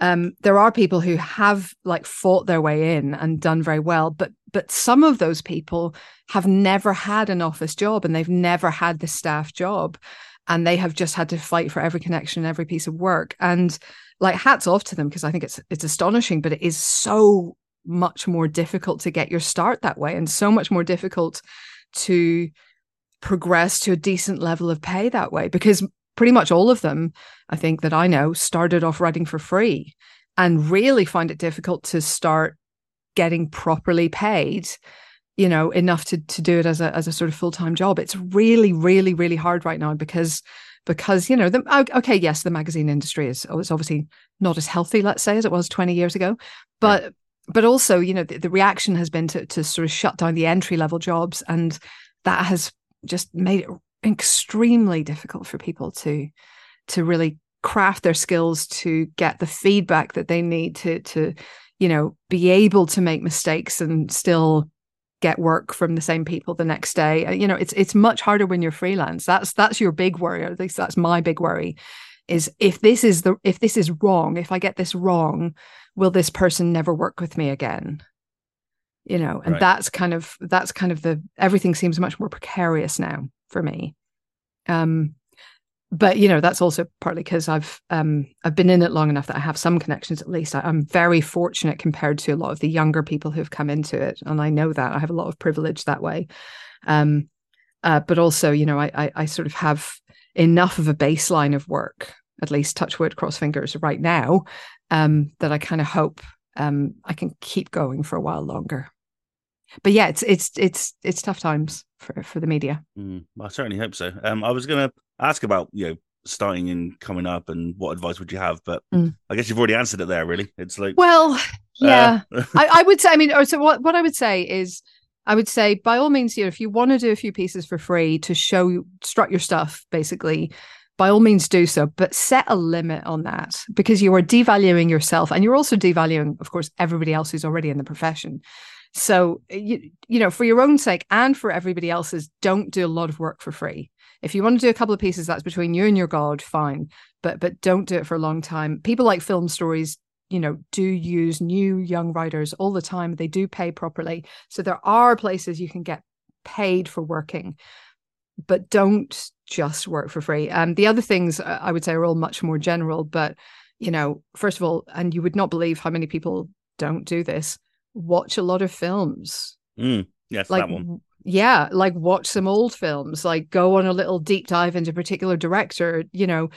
um, there are people who have like fought their way in and done very well, but but some of those people have never had an office job and they've never had the staff job, and they have just had to fight for every connection, and every piece of work. And like hats off to them because I think it's it's astonishing, but it is so much more difficult to get your start that way, and so much more difficult to progress to a decent level of pay that way because pretty much all of them, I think that I know, started off writing for free and really find it difficult to start getting properly paid you know enough to to do it as a as a sort of full-time job it's really really really hard right now because because you know the okay yes the magazine industry is it's obviously not as healthy let's say as it was 20 years ago but yeah. but also you know the, the reaction has been to to sort of shut down the entry level jobs and that has just made it extremely difficult for people to to really craft their skills to get the feedback that they need to to you know be able to make mistakes and still get work from the same people the next day. Uh, you know it's it's much harder when you're freelance. That's that's your big worry at least that's my big worry is if this is the if this is wrong if i get this wrong will this person never work with me again? You know and right. that's kind of that's kind of the everything seems much more precarious now for me. Um, but you know that's also partly because I've um I've been in it long enough that I have some connections at least. I, am very fortunate compared to a lot of the younger people who've come into it, and I know that I have a lot of privilege that way. Um, uh, but also, you know, I, I I sort of have enough of a baseline of work, at least touch wood, cross fingers, right now, um, that I kind of hope um I can keep going for a while longer. But yeah, it's it's it's it's tough times for for the media. Mm, I certainly hope so. Um, I was going to ask about you know starting and coming up and what advice would you have, but mm. I guess you've already answered it there. Really, it's like well, yeah, uh... I, I would say. I mean, so what what I would say is. I would say, by all means, you know, if you want to do a few pieces for free to show strut your stuff, basically, by all means do so, but set a limit on that because you are devaluing yourself and you're also devaluing, of course, everybody else who's already in the profession. So, you, you know, for your own sake and for everybody else's, don't do a lot of work for free. If you want to do a couple of pieces, that's between you and your God, fine. But but don't do it for a long time. People like film stories, you know, do use new young writers all the time. They do pay properly. So there are places you can get paid for working, but don't just work for free. And um, the other things uh, I would say are all much more general. But you know, first of all, and you would not believe how many people don't do this watch a lot of films. Mm, yes, like, that one. Yeah, like watch some old films, like go on a little deep dive into a particular director. You know,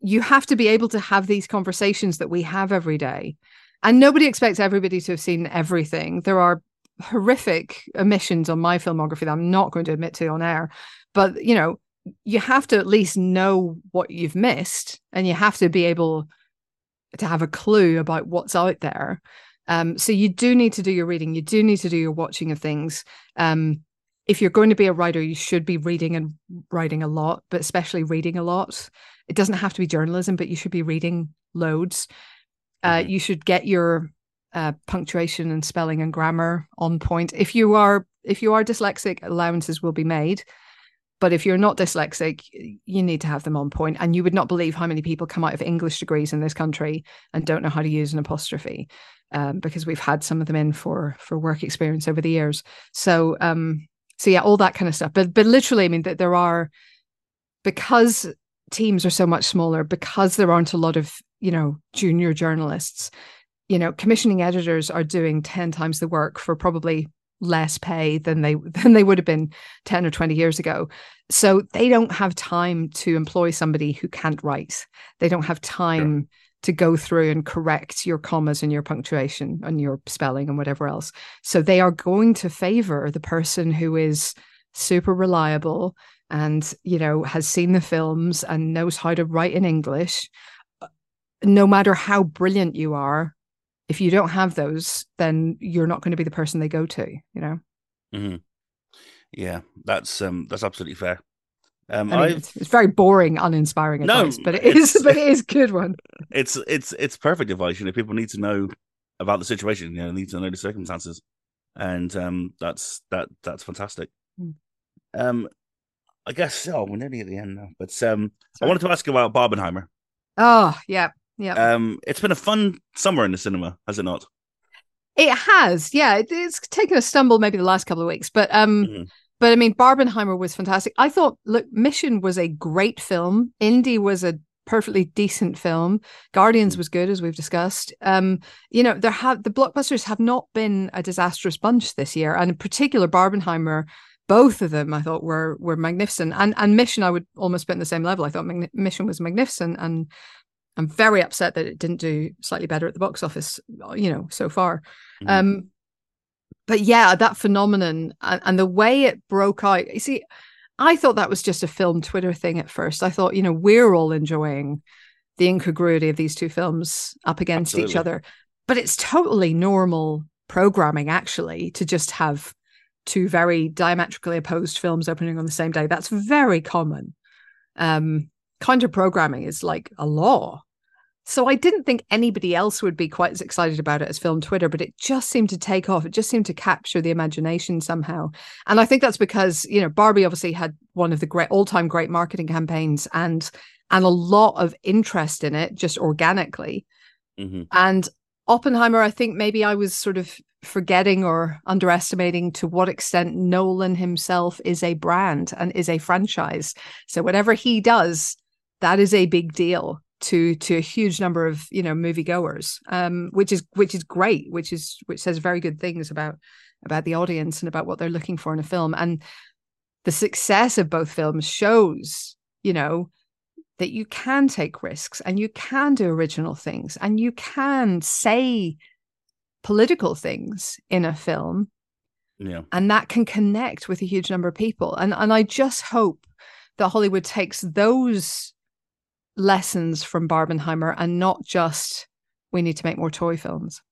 you have to be able to have these conversations that we have every day. And nobody expects everybody to have seen everything. There are horrific omissions on my filmography that I'm not going to admit to on air. But, you know, you have to at least know what you've missed and you have to be able to have a clue about what's out there. Um, so you do need to do your reading. You do need to do your watching of things. Um, if you're going to be a writer, you should be reading and writing a lot, but especially reading a lot. It doesn't have to be journalism, but you should be reading loads. Uh, mm-hmm. You should get your uh, punctuation and spelling and grammar on point. If you are if you are dyslexic, allowances will be made. But if you're not dyslexic, you need to have them on point. And you would not believe how many people come out of English degrees in this country and don't know how to use an apostrophe um, because we've had some of them in for for work experience over the years. So um, so yeah, all that kind of stuff. But but literally, I mean, that there are because teams are so much smaller, because there aren't a lot of you know junior journalists. You know, commissioning editors are doing ten times the work for probably less pay than they than they would have been 10 or 20 years ago so they don't have time to employ somebody who can't write they don't have time to go through and correct your commas and your punctuation and your spelling and whatever else. So they are going to favor the person who is super reliable and you know has seen the films and knows how to write in English no matter how brilliant you are if you don't have those then you're not going to be the person they go to you know mm-hmm. yeah that's um that's absolutely fair um, I mean, it's, it's, very boring, uninspiring advice, no, but it is, but it is good one. It's it's it's perfect advice. You know, people need to know about the situation. You know, need to know the circumstances, and um, that's that that's fantastic. Mm. Um, I guess oh, we're nearly at the end now, but um, Sorry. I wanted to ask about Barbenheimer. Oh yeah, yeah. Um, it's been a fun summer in the cinema, has it not? It has, yeah. It, it's taken a stumble maybe the last couple of weeks, but um. Mm-hmm but I mean, Barbenheimer was fantastic. I thought, look, Mission was a great film. Indy was a perfectly decent film. Guardians mm. was good, as we've discussed. Um, you know, there have the blockbusters have not been a disastrous bunch this year, and in particular, Barbenheimer. Both of them, I thought, were were magnificent, and and Mission, I would almost put in the same level. I thought Magn- Mission was magnificent, and I'm very upset that it didn't do slightly better at the box office. You know, so far. Mm-hmm. Um, but yeah, that phenomenon and, and the way it broke out. You see, I thought that was just a film Twitter thing at first. I thought, you know, we're all enjoying the incongruity of these two films up against Absolutely. each other. But it's totally normal programming, actually, to just have two very diametrically opposed films opening on the same day. That's very common. Um, counter programming is like a law. So I didn't think anybody else would be quite as excited about it as film Twitter, but it just seemed to take off. It just seemed to capture the imagination somehow. And I think that's because, you know, Barbie obviously had one of the great all-time great marketing campaigns and and a lot of interest in it just organically. Mm-hmm. And Oppenheimer, I think maybe I was sort of forgetting or underestimating to what extent Nolan himself is a brand and is a franchise. So whatever he does, that is a big deal to to a huge number of you know moviegoers, um, which is which is great, which is which says very good things about about the audience and about what they're looking for in a film. And the success of both films shows, you know, that you can take risks and you can do original things and you can say political things in a film. Yeah. And that can connect with a huge number of people. And and I just hope that Hollywood takes those lessons from Barbenheimer and not just we need to make more toy films.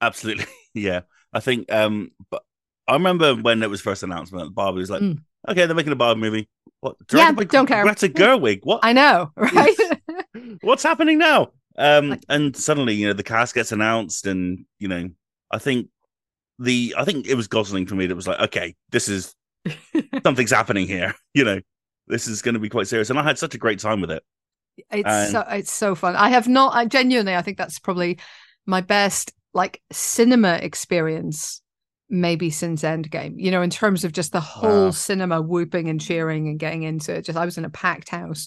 Absolutely. Yeah. I think um but I remember when it was first announced Barbie was like, mm. okay, they're making a Barbie movie. What yeah, by don't care. Greta Gerwig. What I know, right? What's happening now? Um like, and suddenly, you know, the cast gets announced and you know, I think the I think it was Gosling for me that was like, okay, this is something's happening here, you know. This is going to be quite serious, and I had such a great time with it. It's and... so it's so fun. I have not. I genuinely, I think that's probably my best like cinema experience maybe since Endgame. You know, in terms of just the whole wow. cinema whooping and cheering and getting into it. Just I was in a packed house.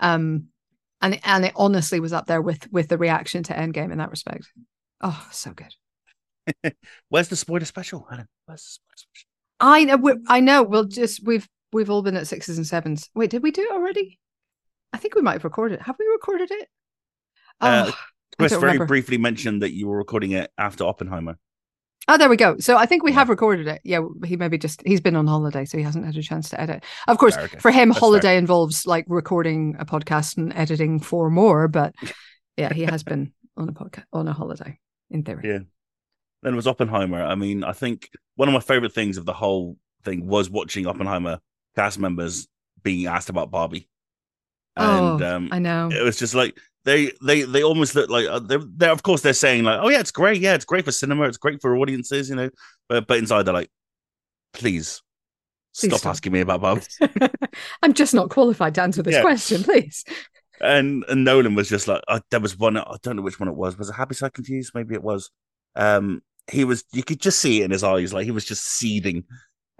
Um and and it honestly was up there with with the reaction to Endgame in that respect. Oh, so good. Where's the spoiler special? Where's the spoiler special? I know. I know. We'll just we've we've all been at sixes and sevens. Wait, did we do it already? I think we might have recorded. It. Have we recorded it? Uh, oh, Chris very remember. briefly mentioned that you were recording it after Oppenheimer. Oh, there we go. So I think we have recorded it. Yeah, he maybe just he's been on holiday, so he hasn't had a chance to edit. Of course, okay. for him, That's holiday fair. involves like recording a podcast and editing four more. But yeah, he has been on a podcast on a holiday in theory. Yeah. Then it was Oppenheimer. I mean, I think one of my favorite things of the whole thing was watching Oppenheimer cast members being asked about Barbie. And oh, um, I know. It was just like they they they almost look like uh, they're, they're of course they're saying like oh yeah it's great. Yeah it's great for cinema. It's great for audiences you know? But but inside they're like please, please stop, stop, asking me about Bob I'm just not qualified to answer this yeah. question please. And and Nolan was just like uh, there was one I don't know which one it was. Was it Happy Sad Confused? Maybe it was. Um he was you could just see it in his eyes like he was just seething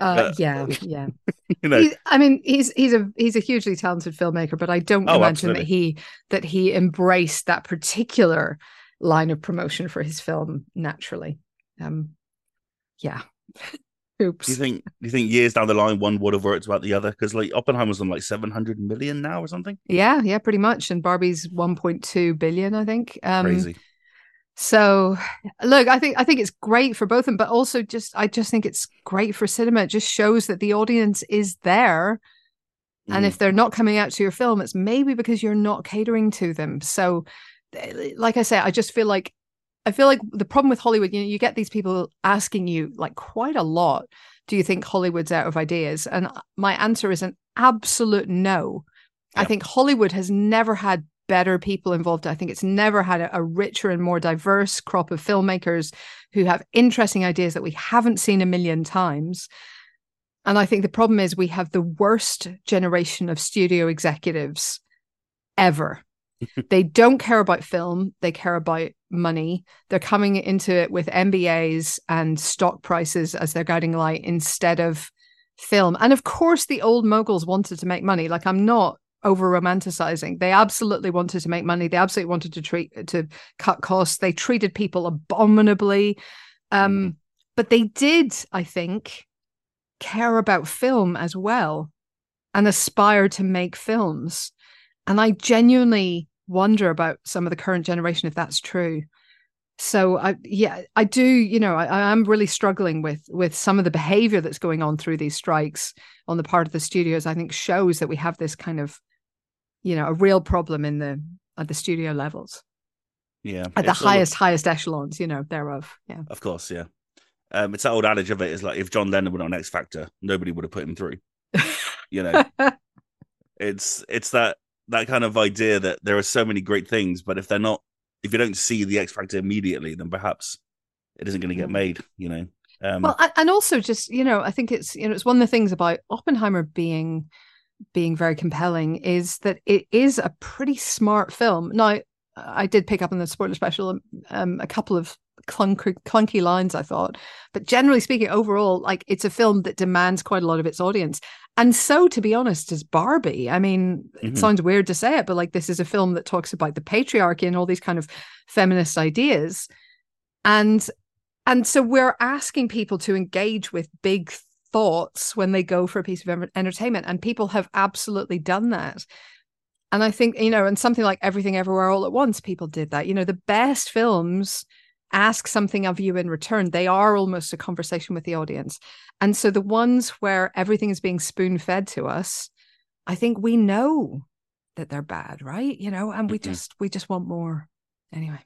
uh, yeah, yeah. you know, he, I mean, he's he's a he's a hugely talented filmmaker, but I don't oh, imagine absolutely. that he that he embraced that particular line of promotion for his film naturally. Um, yeah. Oops. Do you think? Do you think years down the line, one would have worked about the other? Because like Oppenheimer's on like seven hundred million now or something. Yeah, yeah, pretty much. And Barbie's one point two billion, I think. Um, Crazy. So look, I think I think it's great for both of them, but also just I just think it's great for cinema. It just shows that the audience is there. Mm. And if they're not coming out to your film, it's maybe because you're not catering to them. So like I say, I just feel like I feel like the problem with Hollywood, you know, you get these people asking you like quite a lot, do you think Hollywood's out of ideas? And my answer is an absolute no. I think Hollywood has never had better people involved. I think it's never had a, a, richer and more diverse crop of filmmakers who have interesting ideas that we haven't seen a million times. And I think the problem is we have the worst generation of studio executives ever. they don't care about film, they care about money. They're coming into it with MBAs and stock prices as their guiding light instead of film. And of course, the old moguls wanted to make money. Like, I'm not over romanticizing. They absolutely wanted to make money. They absolutely wanted to treat to cut costs. They treated people abominably. Um, mm-hmm. But they did, I think, care about film as well and aspire to make films. And I genuinely wonder about some of the current generation if that's true. So I yeah, I do, you know, I, I am really struggling with with some of the behavior that's going on through these strikes on the part of the studios. I think shows that we have this kind of you know a real problem in the at the studio levels. Yeah at the highest highest echelons you know thereof yeah. Of course yeah. Um it's that old adage of it is like if john lennon went on x factor nobody would have put him through you know? It's it's that that kind of idea that there are so many great things but if they're not if you don't see the x factor immediately then perhaps it isn't going to get made you know? Um, well and also just you know i think it's you know it's one of the things about oppenheimer being being very compelling is that it is a pretty smart film. Now, I did pick up on the spoiler special um, a couple of clunky, clunky lines, I thought. But generally speaking, overall, like it's a film that demands quite a lot of its audience. And so, to be honest, is Barbie. I mean, Mhm. it sounds weird to say it, but like this is a film that talks about the patriarchy and all these kind of feminist ideas. And and so we're asking people to engage with big thoughts when they go for a piece of entertainment, and people have absolutely done that. And I think, you know, and something like Everything Everywhere All at Once, people did that. You know, the best films ask something of you in return. They are almost a conversation with the audience. And so the ones where everything is being spoon fed to us, I think we know that they're bad, right? You know, and we Mhm. just we just want more. Anyway.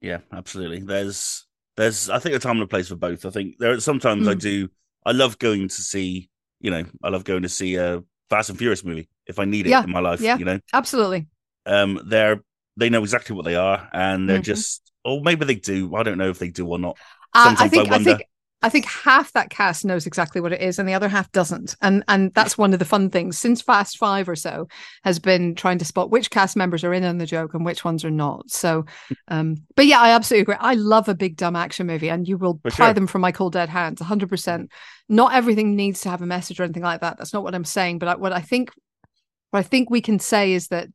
Yeah, absolutely. There's there's I think a time and a place for both. I think there are sometimes I Mm. do I love going to see, you know, I love going to see a Fast and Furious movie if I need it Yeah, in my life. yeah. You know? Absolutely. Um they're they know exactly what they are and they're Mhm. just or maybe they do. I don't know if they do or not. Uh, I Sometimes I think I, wonder. think I think half that cast knows exactly what it is, and the other half doesn't. And and that's one of the fun things since Fast Five or so has been trying to spot which cast members are in on the joke and which ones are not. So, um, but yeah, I absolutely agree. I love a big dumb action movie, and you will For pry sure. them from my cold dead hands, hundred percent. Not everything needs to have a message or anything like that. That's not what I'm saying. But I, what I think, what I think we can say is that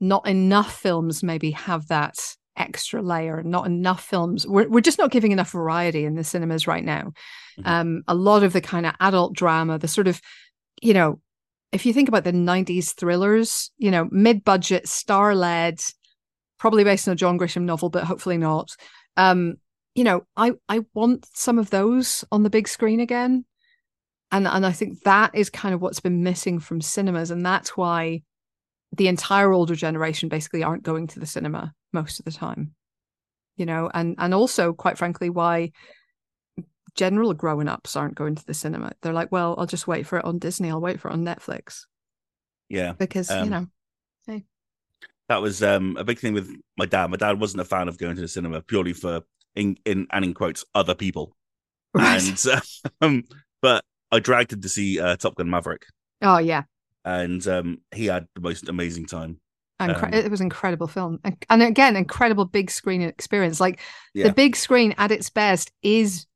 not enough films maybe have that extra layer not enough films. We're, we're just not giving enough variety in the cinemas right now. Mhm. um a lot of the kind of adult drama the sort of you know if you think about the 90s thrillers you know mid-budget star-led probably based on a john grisham novel but hopefully not. Um you know i i want some of those on the big screen again. And and i think that is kind of what's been missing from cinemas and that's why the entire older generation basically aren't going to the cinema most of the time you know and and also quite frankly why general grown ups aren't going to the cinema they're like well i'll just wait for it on disney i'll wait for it on netflix Yeah. because you Um, know That was um a big thing with my dad. My dad wasn't a fan of going to the cinema purely for in in and in quotes other people. right. And um but I dragged him to see uh, Top Gun Maverick oh yeah and um he had the most amazing time. Incre- Um, it was an incredible film and, and again incredible big screen experience. Like Yeah. the big screen at its best is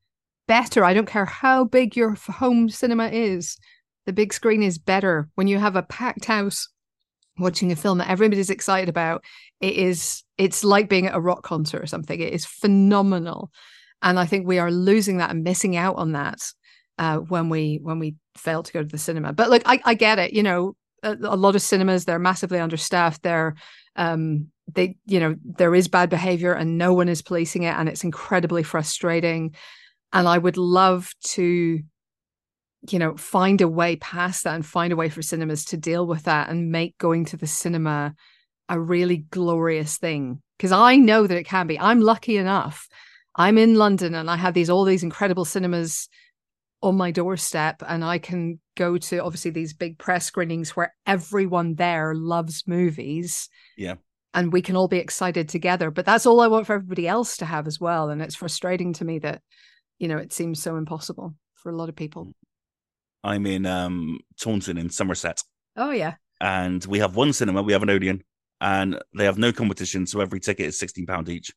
better. I don't care how big your home cinema is the big screen is better. When you have a packed house watching a film that everybody's excited about it is it's like being at a rock concert or something. It is phenomenal. And i think we are losing that and missing out on that uh, when we when we fail to go to the cinema. But like i, I get it you know a, a lot of cinemas they're massively understaffed they're um they you know there is bad behavior and no one is policing it and it's incredibly frustrating. And i would love to you know find a way past that and find a way for cinemas to deal with that and make going to the cinema a really glorious thing. Because i know that it can be. I'm lucky enough. I'm in london and i have these all these incredible cinemas on my doorstep and i can go to obviously these big press screenings where everyone there loves movies Yeah. and we can all be excited together but that's all i want for everybody else to have as well and it's frustrating to me that you know it seems so impossible for a lot of people I'm in um Taunton in Somerset oh yeah and we have one cinema, we have an Odeon, and they have no competition, so every ticket is sixteen pound each.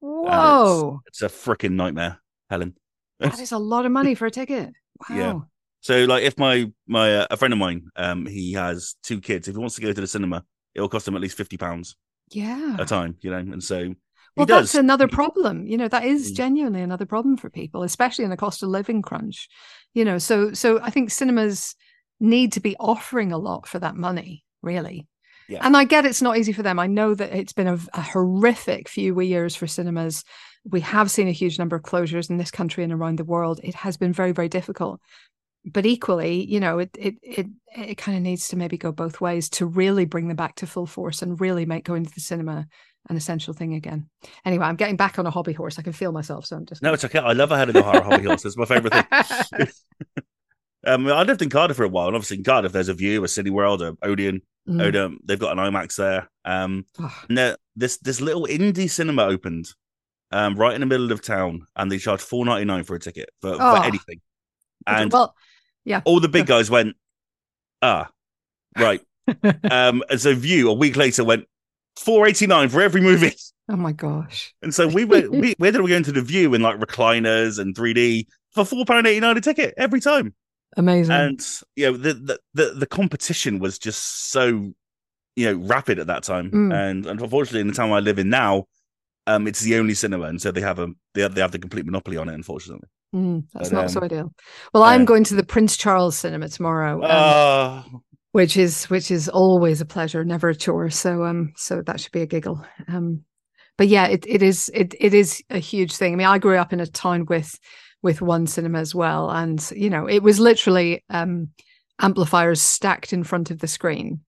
whoa It's a freaking nightmare, Helen. That is a lot of money for a ticket wow Yeah. So, like, if my my uh, a friend of mine, um, he has two kids. If he wants to go to the cinema, it will cost him at least fifty pounds yeah a time, you know. And so well that's another problem you know that is Mm. genuinely another problem for people especially in a cost of living crunch you know so so i think cinemas need to be offering a lot for that money really Yeah. and i get it's not easy for them i know that it's been a, a horrific few years for cinemas we have seen a huge number of closures in this country and around the world it has been very very difficult but equally you know it it it, it kind of needs to maybe go both ways to really bring them back to full force and really make going to the cinema an essential thing again anyway i'm getting back on a hobby horse i can feel myself so i'm just no, it's okay. I love a head of the hobby horse. It's my favorite thing. Um, I lived in Cardiff for a while, and obviously in Cardiff, there's a Vue, a Cineworld, a Odeon. Mm. Odeon. They've got an IMAX there. Um, Oh, and this this little indie cinema opened, um, right in the middle of town, and they charge four ninety nine for a ticket for, Oh. for anything. And well yeah, all the big guys went, ah, right. um, and so Vue a week later went four eighty nine for every movie. Oh my gosh. And so we went, we, we ended up going to the Vue in like recliners and 3D for £4.89 a ticket every time. Amazing. And, you know, the, the, the, the competition was just so, you know, rapid at that time. Mm. And, and unfortunately, in the town I live in now, um, it's the only cinema. And so they have a, they have, they have the complete monopoly on it, unfortunately. Mm, that's But, not so um, ideal. Well, I'm uh, going to the Prince Charles Cinema tomorrow, um, Ah, which is which is always a pleasure, never a chore. So um, so that should be a giggle. Um, but yeah, it it is it it is a huge thing. I mean, I grew up in a town with with one cinema as well, and you know, it was literally um amplifiers stacked in front of the screen.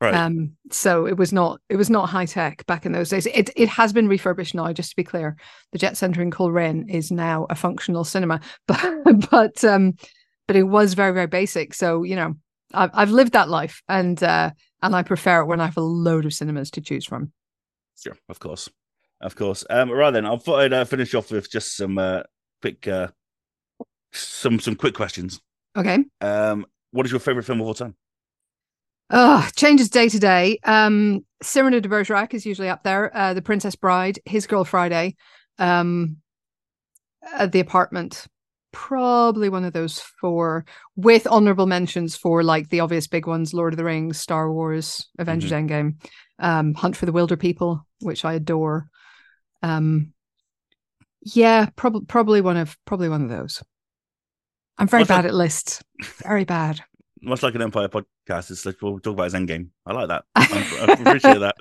Right. Um, so it was not it was not high tech back in those days. It it has been refurbished now, just to be clear. The Jet Center in Coleraine is now a functional cinema, but but um, but it was very very basic. So you know, I've I've lived that life, and uh, and I prefer it when I have a load of cinemas to choose from. Sure, of course, of course. Um, right then, I thought I'd uh, finish off with just some uh, quick, uh, some some quick questions. Okay. Um, what is your favorite film of all time? Oh, changes day to day. Um, Cyrano de Bergerac is usually up there. Uh, the Princess Bride, His Girl Friday, um, uh, The Apartment. Probably one of those four, with honorable mentions for like the obvious big ones: Lord of the Rings, Star Wars, Avengers Endgame, um, Hunt for the Wilderpeople, which I adore. Um, yeah, probably probably one of probably one of those. I'm very What's bad that- at lists. Very bad. Much like an Empire podcast, it's like we'll talk about his Endgame. I like that. I, I appreciate that.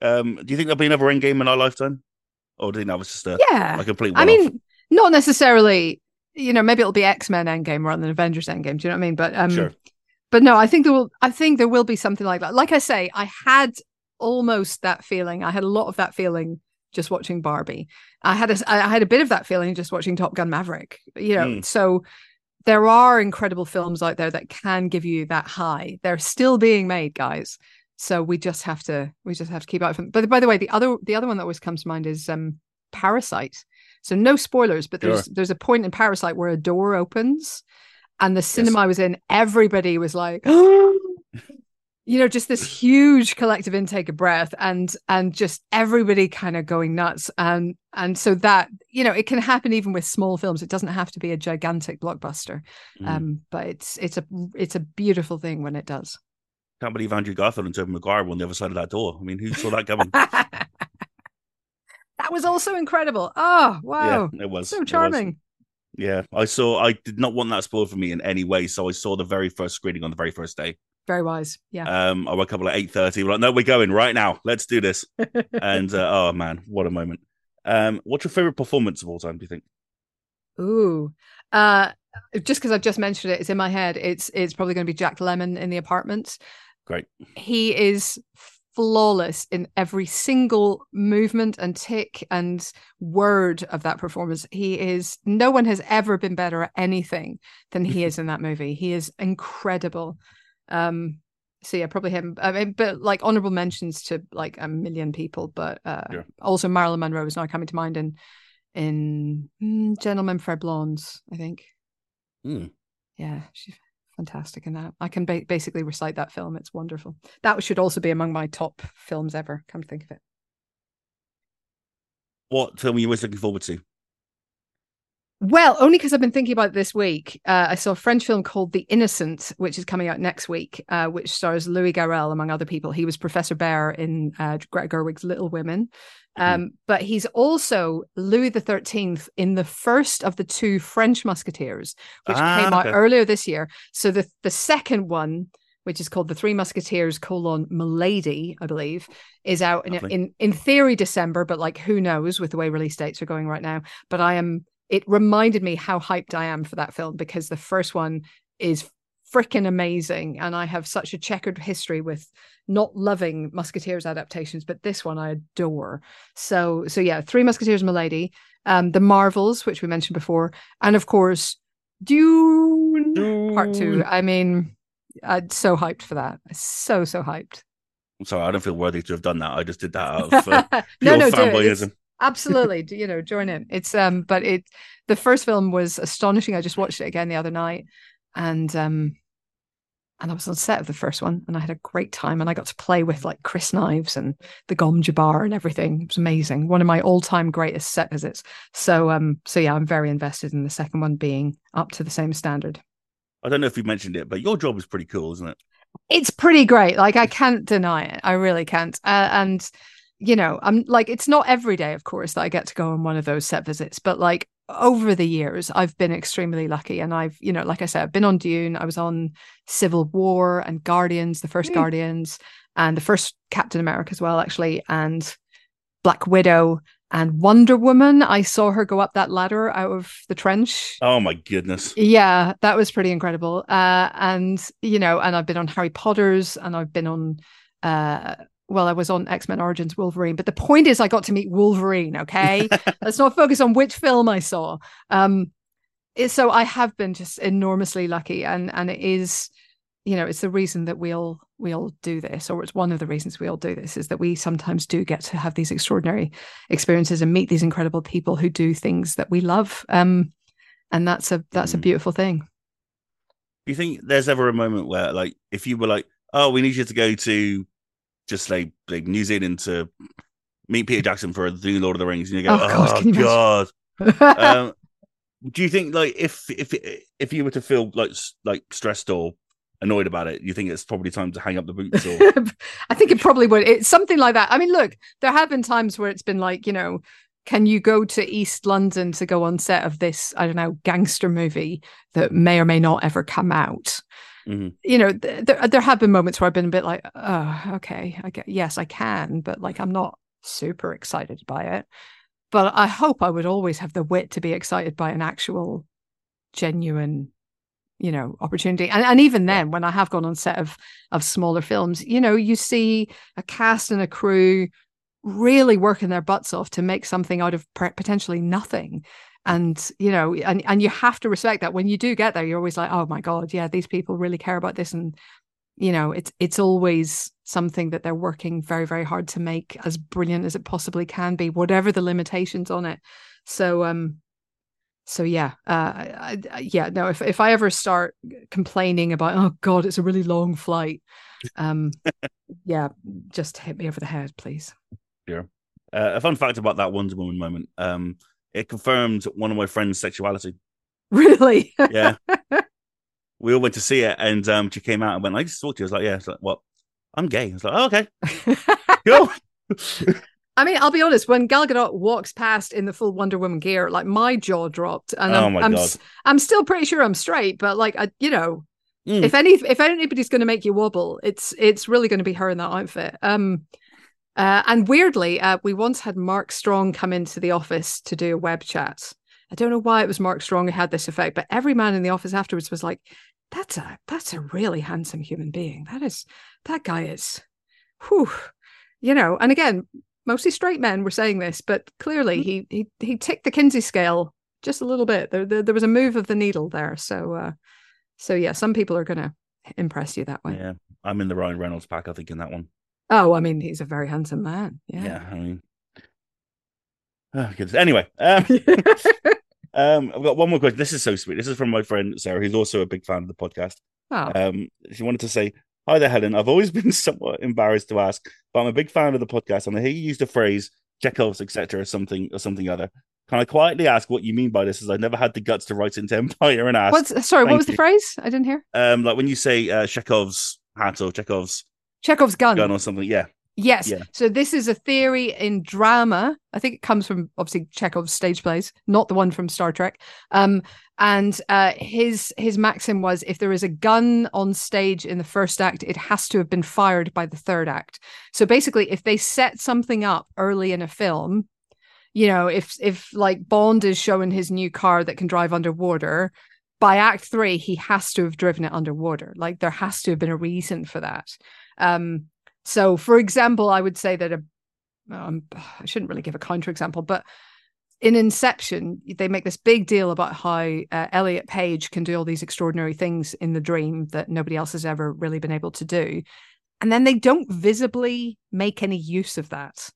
Um, do you think there'll be another Endgame in our lifetime, or do you think that was just a, Yeah. a complete? I mean, not necessarily. You know, maybe it'll be X Men Endgame rather than Avengers Endgame. Do you know what I mean? But um, sure. but no, I think there will. I think there will be something like that. Like I say, I had almost that feeling. I had a lot of that feeling just watching Barbie. I had a, I had a bit of that feeling just watching Top Gun Maverick. You know, Mm. so there are incredible films out there that can give you that high. They're still being made, guys. So we just have to we just have to keep out them. But by the way, the other the other one that always comes to mind is um Parasite. So no spoilers, but there's there's a point in Parasite where a door opens and the cinema I was in, everybody was like, you know, just this huge collective intake of breath and and just everybody kind of going nuts. And and so that, you know, it can happen even with small films. It doesn't have to be a gigantic blockbuster. Mm. Um, but it's it's a it's a beautiful thing when it does. Can't believe Andrew Garfield and Tobey Maguire were on the other side of that door. I mean, who saw that coming? that was also incredible. Oh wow. Yeah, it was So it was. charming. Yeah, I saw. I did not want that spoiled for me in any way, so I saw the very first screening on the very first day. Very wise. Yeah. Um, I woke up at like eight thirty. We're like, no, we're going right now. Let's do this. and uh, oh man, what a moment! Um, what's your favorite performance of all time? Do you think? Ooh. Uh just because I've just mentioned it, it's in my head. It's it's probably going to be Jack Lemmon in the apartments. Great. He is flawless in every single movement and tick and word of that performance. He is no one has ever been better at anything than he is in that movie. He is incredible. Um so yeah, probably him. I mean, but like honorable mentions to like a million people, but uh Sure. also Marilyn Monroe is now coming to mind in in mm, Gentlemen Prefer Blondes, I think. Hmm. Yeah, she's fantastic in that. I can ba- basically recite that film. It's wonderful. That should also be among my top films ever. Come to think of it. What film are you most looking forward to? Well, only because I've been thinking about it this week. Uh, I saw a French film called The Innocent, which is coming out next week, uh, which stars Louis Garrel, among other people. He was Professor Bhaer in uh, Greta Gerwig's Little Women. Um, But he's also Louis the Thirteenth in the first of the two French Musketeers, which Ah, came out okay. earlier this year. So the the second one, which is called The Three Musketeers: colon Milady, I believe, is out in, in in theory December, but like who knows with the way release dates are going right now. But I am. It reminded me how hyped I am for that film because the first one is freaking amazing, and I have such a checkered history with not loving Musketeers adaptations, but this one I adore. So so yeah, Three Musketeers, Milady, um, The Marvels, which we mentioned before, and of course Dune, Part Two. I mean, I'm so hyped for that. So so hyped. I'm sorry, I don't feel worthy to have done that. I just did that out of uh, no, pure no, fanboyism. Absolutely you know join in it's um but it the first film was astonishing i just watched it again the other night and um and I was on set of the first one and I had a great time and I got to play with like crysknives and the Gom Jabbar and everything. It was amazing. One of my all-time greatest set visits. So um so yeah, I'm very invested in the second one being up to the same standard. I don't know if you mentioned it, but your job is pretty cool, isn't it? It's pretty great. Like I can't deny it. I really can't. Uh, and you know, I'm like it's not every day, of course, that I get to go on one of those set visits, but like over the years, I've been extremely lucky. And I've, you know, like I said, I've been on Dune. I was on Civil War and Guardians, the first mm. Guardians, and the first Captain America as well, actually, and Black Widow and Wonder Woman. I saw her go up that ladder out of the trench. Oh my goodness. Yeah, that was pretty incredible. Uh, and, you know, and I've been on Harry Potter's and I've been on uh well, I was on X Men Origins Wolverine, but the point is, I got to meet Wolverine. Okay, let's not focus on which film I saw. Um, so I have been just enormously lucky, and and it is, you know, it's the reason that we all we all do this, or it's one of the reasons we all do this, is that we sometimes do get to have these extraordinary experiences and meet these incredible people who do things that we love. Um, and that's a that's mm. a beautiful thing. Do you think there's ever a moment where, like, if you were like, "Oh, we need you to go to just like like New Zealand to meet Peter Jackson for the new Lord of the Rings, and you go, "Oh, God!" god. um, do you think like if if if you were to feel like like stressed or annoyed about it, you think it's probably time to hang up the boots? Or... I think it probably would. It's something like that. I mean, look, there have been times where it's been like, you know, can you go to East London to go on set of this, I don't know, gangster movie that may or may not ever come out? Mm-hmm. You know, th- there there have been moments where I've been a bit like, oh, okay, I get, yes, I can, but like I'm not super excited by it. But I hope I would always have the wit to be excited by an actual, genuine, you know, opportunity. And and even then, when I have gone on set of of smaller films, you know, you see a cast and a crew really working their butts off to make something out of potentially nothing and you know and and you have to respect that. When you do get there you're always like oh my god yeah these people really care about this. And you know it's it's always something that they're working very very hard to make as brilliant as it possibly can be whatever the limitations on it. So um so yeah uh I, I, yeah no if if i ever start complaining about oh god it's a really long flight um yeah just hit me over the head please. Yeah. Uh, a fun fact about that wonder woman moment um it confirmed one of my friend's sexuality. Really? yeah. we all went to see it, and um, she came out and went, "I just talked to you." I was like, "Yeah." It's like, "What? I'm gay." I was like, oh, "Okay, cool." I mean, I'll be honest. When Gal Gadot walks past in the full Wonder Woman gear, like my jaw dropped, and I'm, oh I'm, I'm, still pretty sure I'm straight. But like, I, you know, mm. if any, if anybody's going to make you wobble, it's it's really going to be her in that outfit. Um, uh, and weirdly, uh, we once had Mark Strong come into the office to do a web chat. I don't know why it was Mark Strong who had this effect, but every man in the office afterwards was like, "That's a that's a really handsome human being. That is that guy is, whew, you know." And again, mostly straight men were saying this, but clearly mm. he he he ticked the Kinsey scale just a little bit. There there, there was a move of the needle there. So uh, so yeah, some people are going to impress you that way. Yeah, I'm in the Ryan Reynolds pack. I think in that one. Oh, I mean, he's a very handsome man. Yeah. Yeah. I mean, oh, goodness. Anyway, um, um, I've got one more question. This is so sweet. This is from my friend Sarah, who's also a big fan of the podcast. Oh. Um, she wanted to say, Hi there, Helen. I've always been somewhat embarrassed to ask, but I'm a big fan of the podcast, and I hear you use the phrase Chekhov's, etc., or something or something other. Can I quietly ask what you mean by this? As I've never had the guts to write into Empire and ask. What's sorry? What was you. the phrase? I didn't hear. Um, like when you say uh, Chekhov's hat or Chekhov's Chekhov's gun. Gun or something. Yeah. Yes. Yeah. So this is a theory in drama. I think it comes from obviously Chekhov's stage plays, not the one from Star Trek. Um, and uh, his his maxim was if there is a gun on stage in the first act, it has to have been fired by the third act. So basically, if they set something up early in a film, you know, if if like Bond is showing his new car that can drive underwater, by act three, he has to have driven it underwater. Like there has to have been a reason for that. Um, so, for example, I would say that a um, I shouldn't really give a counterexample, but in Inception, they make this big deal about how uh, Elliot Page can do all these extraordinary things in the dream that nobody else has ever really been able to do. And then they don't visibly make any use of that.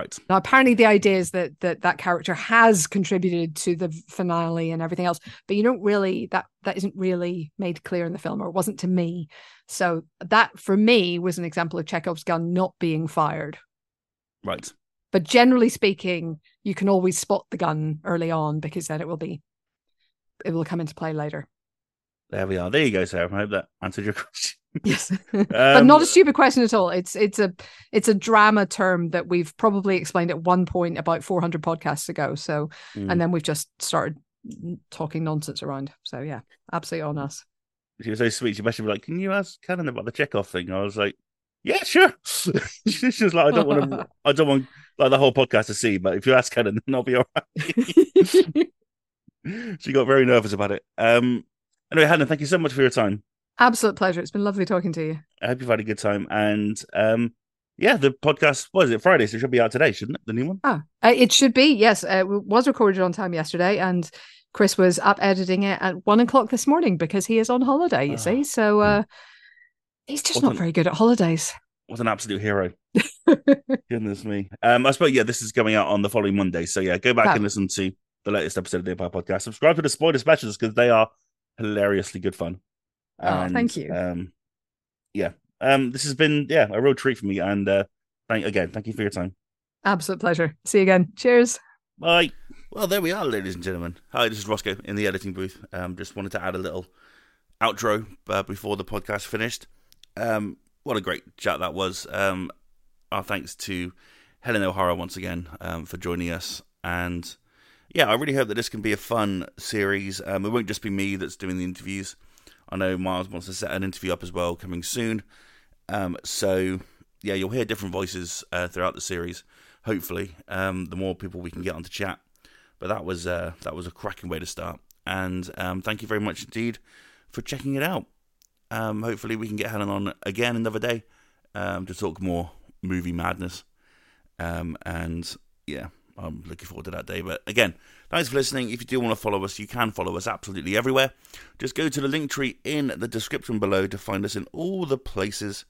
Right. Now, apparently, the idea is that that that character has contributed to the finale and everything else, but you don't really that that isn't really made clear in the film, or it wasn't to me. So that, for me, was an example of Chekhov's gun not being fired. Right. But generally speaking, you can always spot the gun early on because then it will be it will come into play later. There we are. There you go, Sarah. I hope that answered your question. Yes, but not a Um, stupid question at all. It's it's a it's a drama term that we've probably explained at one point about 400 podcasts ago. So Mm. and then we've just started talking nonsense around. So yeah, absolutely on us. She was so sweet. She messaged me like, "Can you ask Canon about the Chekhov thing?" I was like, "Yeah, sure." she was like, "I don't want to. I don't want like the whole podcast to see, but if you ask Canon, then I'll be all right." she got very nervous about it. Um. Anyway, Hannah, thank you so much for your time. Absolute pleasure. It's been lovely talking to you. I hope you've had a good time. And um, yeah, the podcast was it Friday, so it should be out today, shouldn't it? The new one. Ah, uh, it should be yes. Uh, it was recorded on time yesterday, and Chris was up editing it at one o'clock this morning because he is on holiday. You Ah, see, so uh, he's just not very good at holidays. What an absolute hero. Goodness me. Um, I suppose yeah, this is coming out on the following Monday. So yeah, go back Fab. and listen to the latest episode of the Empire Podcast. Subscribe to the spoiler specials because they are hilariously good fun. Oh, thank you. Um, yeah. Um, this has been yeah a real treat for me, and uh, thank again, thank you for your time. Absolute pleasure. See you again. Cheers. Bye. Well, there we are, ladies and gentlemen. Hi, this is Rossko in the editing booth. Um, just wanted to add a little outro uh, before the podcast finished. Um, what a great chat that was. Um, our thanks to Helen O'Hara once again um, for joining us. And yeah, I really hope that this can be a fun series. Um, it won't just be me that's doing the interviews. I know Miles wants to set an interview up as well coming soon. Um, so yeah, you'll hear different voices uh, throughout the series. Hopefully, um, the more people we can get on to chat. But that was uh, that was a cracking way to start. And um, thank you very much indeed for checking it out. Um, hopefully, we can get Helen on again another day um, to talk more movie madness. Um, and yeah, I'm looking forward to that day. But again, thanks for listening. If you do want to follow us, you can follow us absolutely everywhere. Just go to the link tree in the description below to find us in all the places.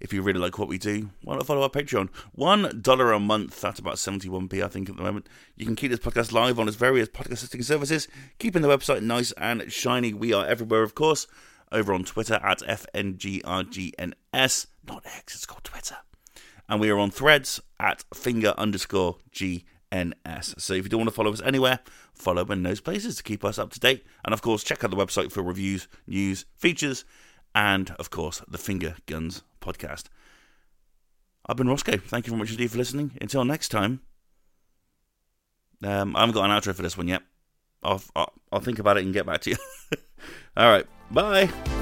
If you really like what we do, why not follow our Patreon? One dollar a month, that's about 71p, I think, at the moment. You can keep this podcast live on its various podcast listening services, keeping the website nice and shiny. We are everywhere, of course, over on Twitter at FNGRGNS, not X, it's called Twitter. And we are on threads at finger underscore GNS. So if you do want to follow us anywhere, follow in those places to keep us up to date. And of course, check out the website for reviews, news, features, and of course, the Finger Guns podcast. I've been Rossko. Thank you very much indeed for listening. Until next time. Um, I haven't got an outro for this one yet. I'll, I'll, I'll think about it and get back to you. All right. Bye.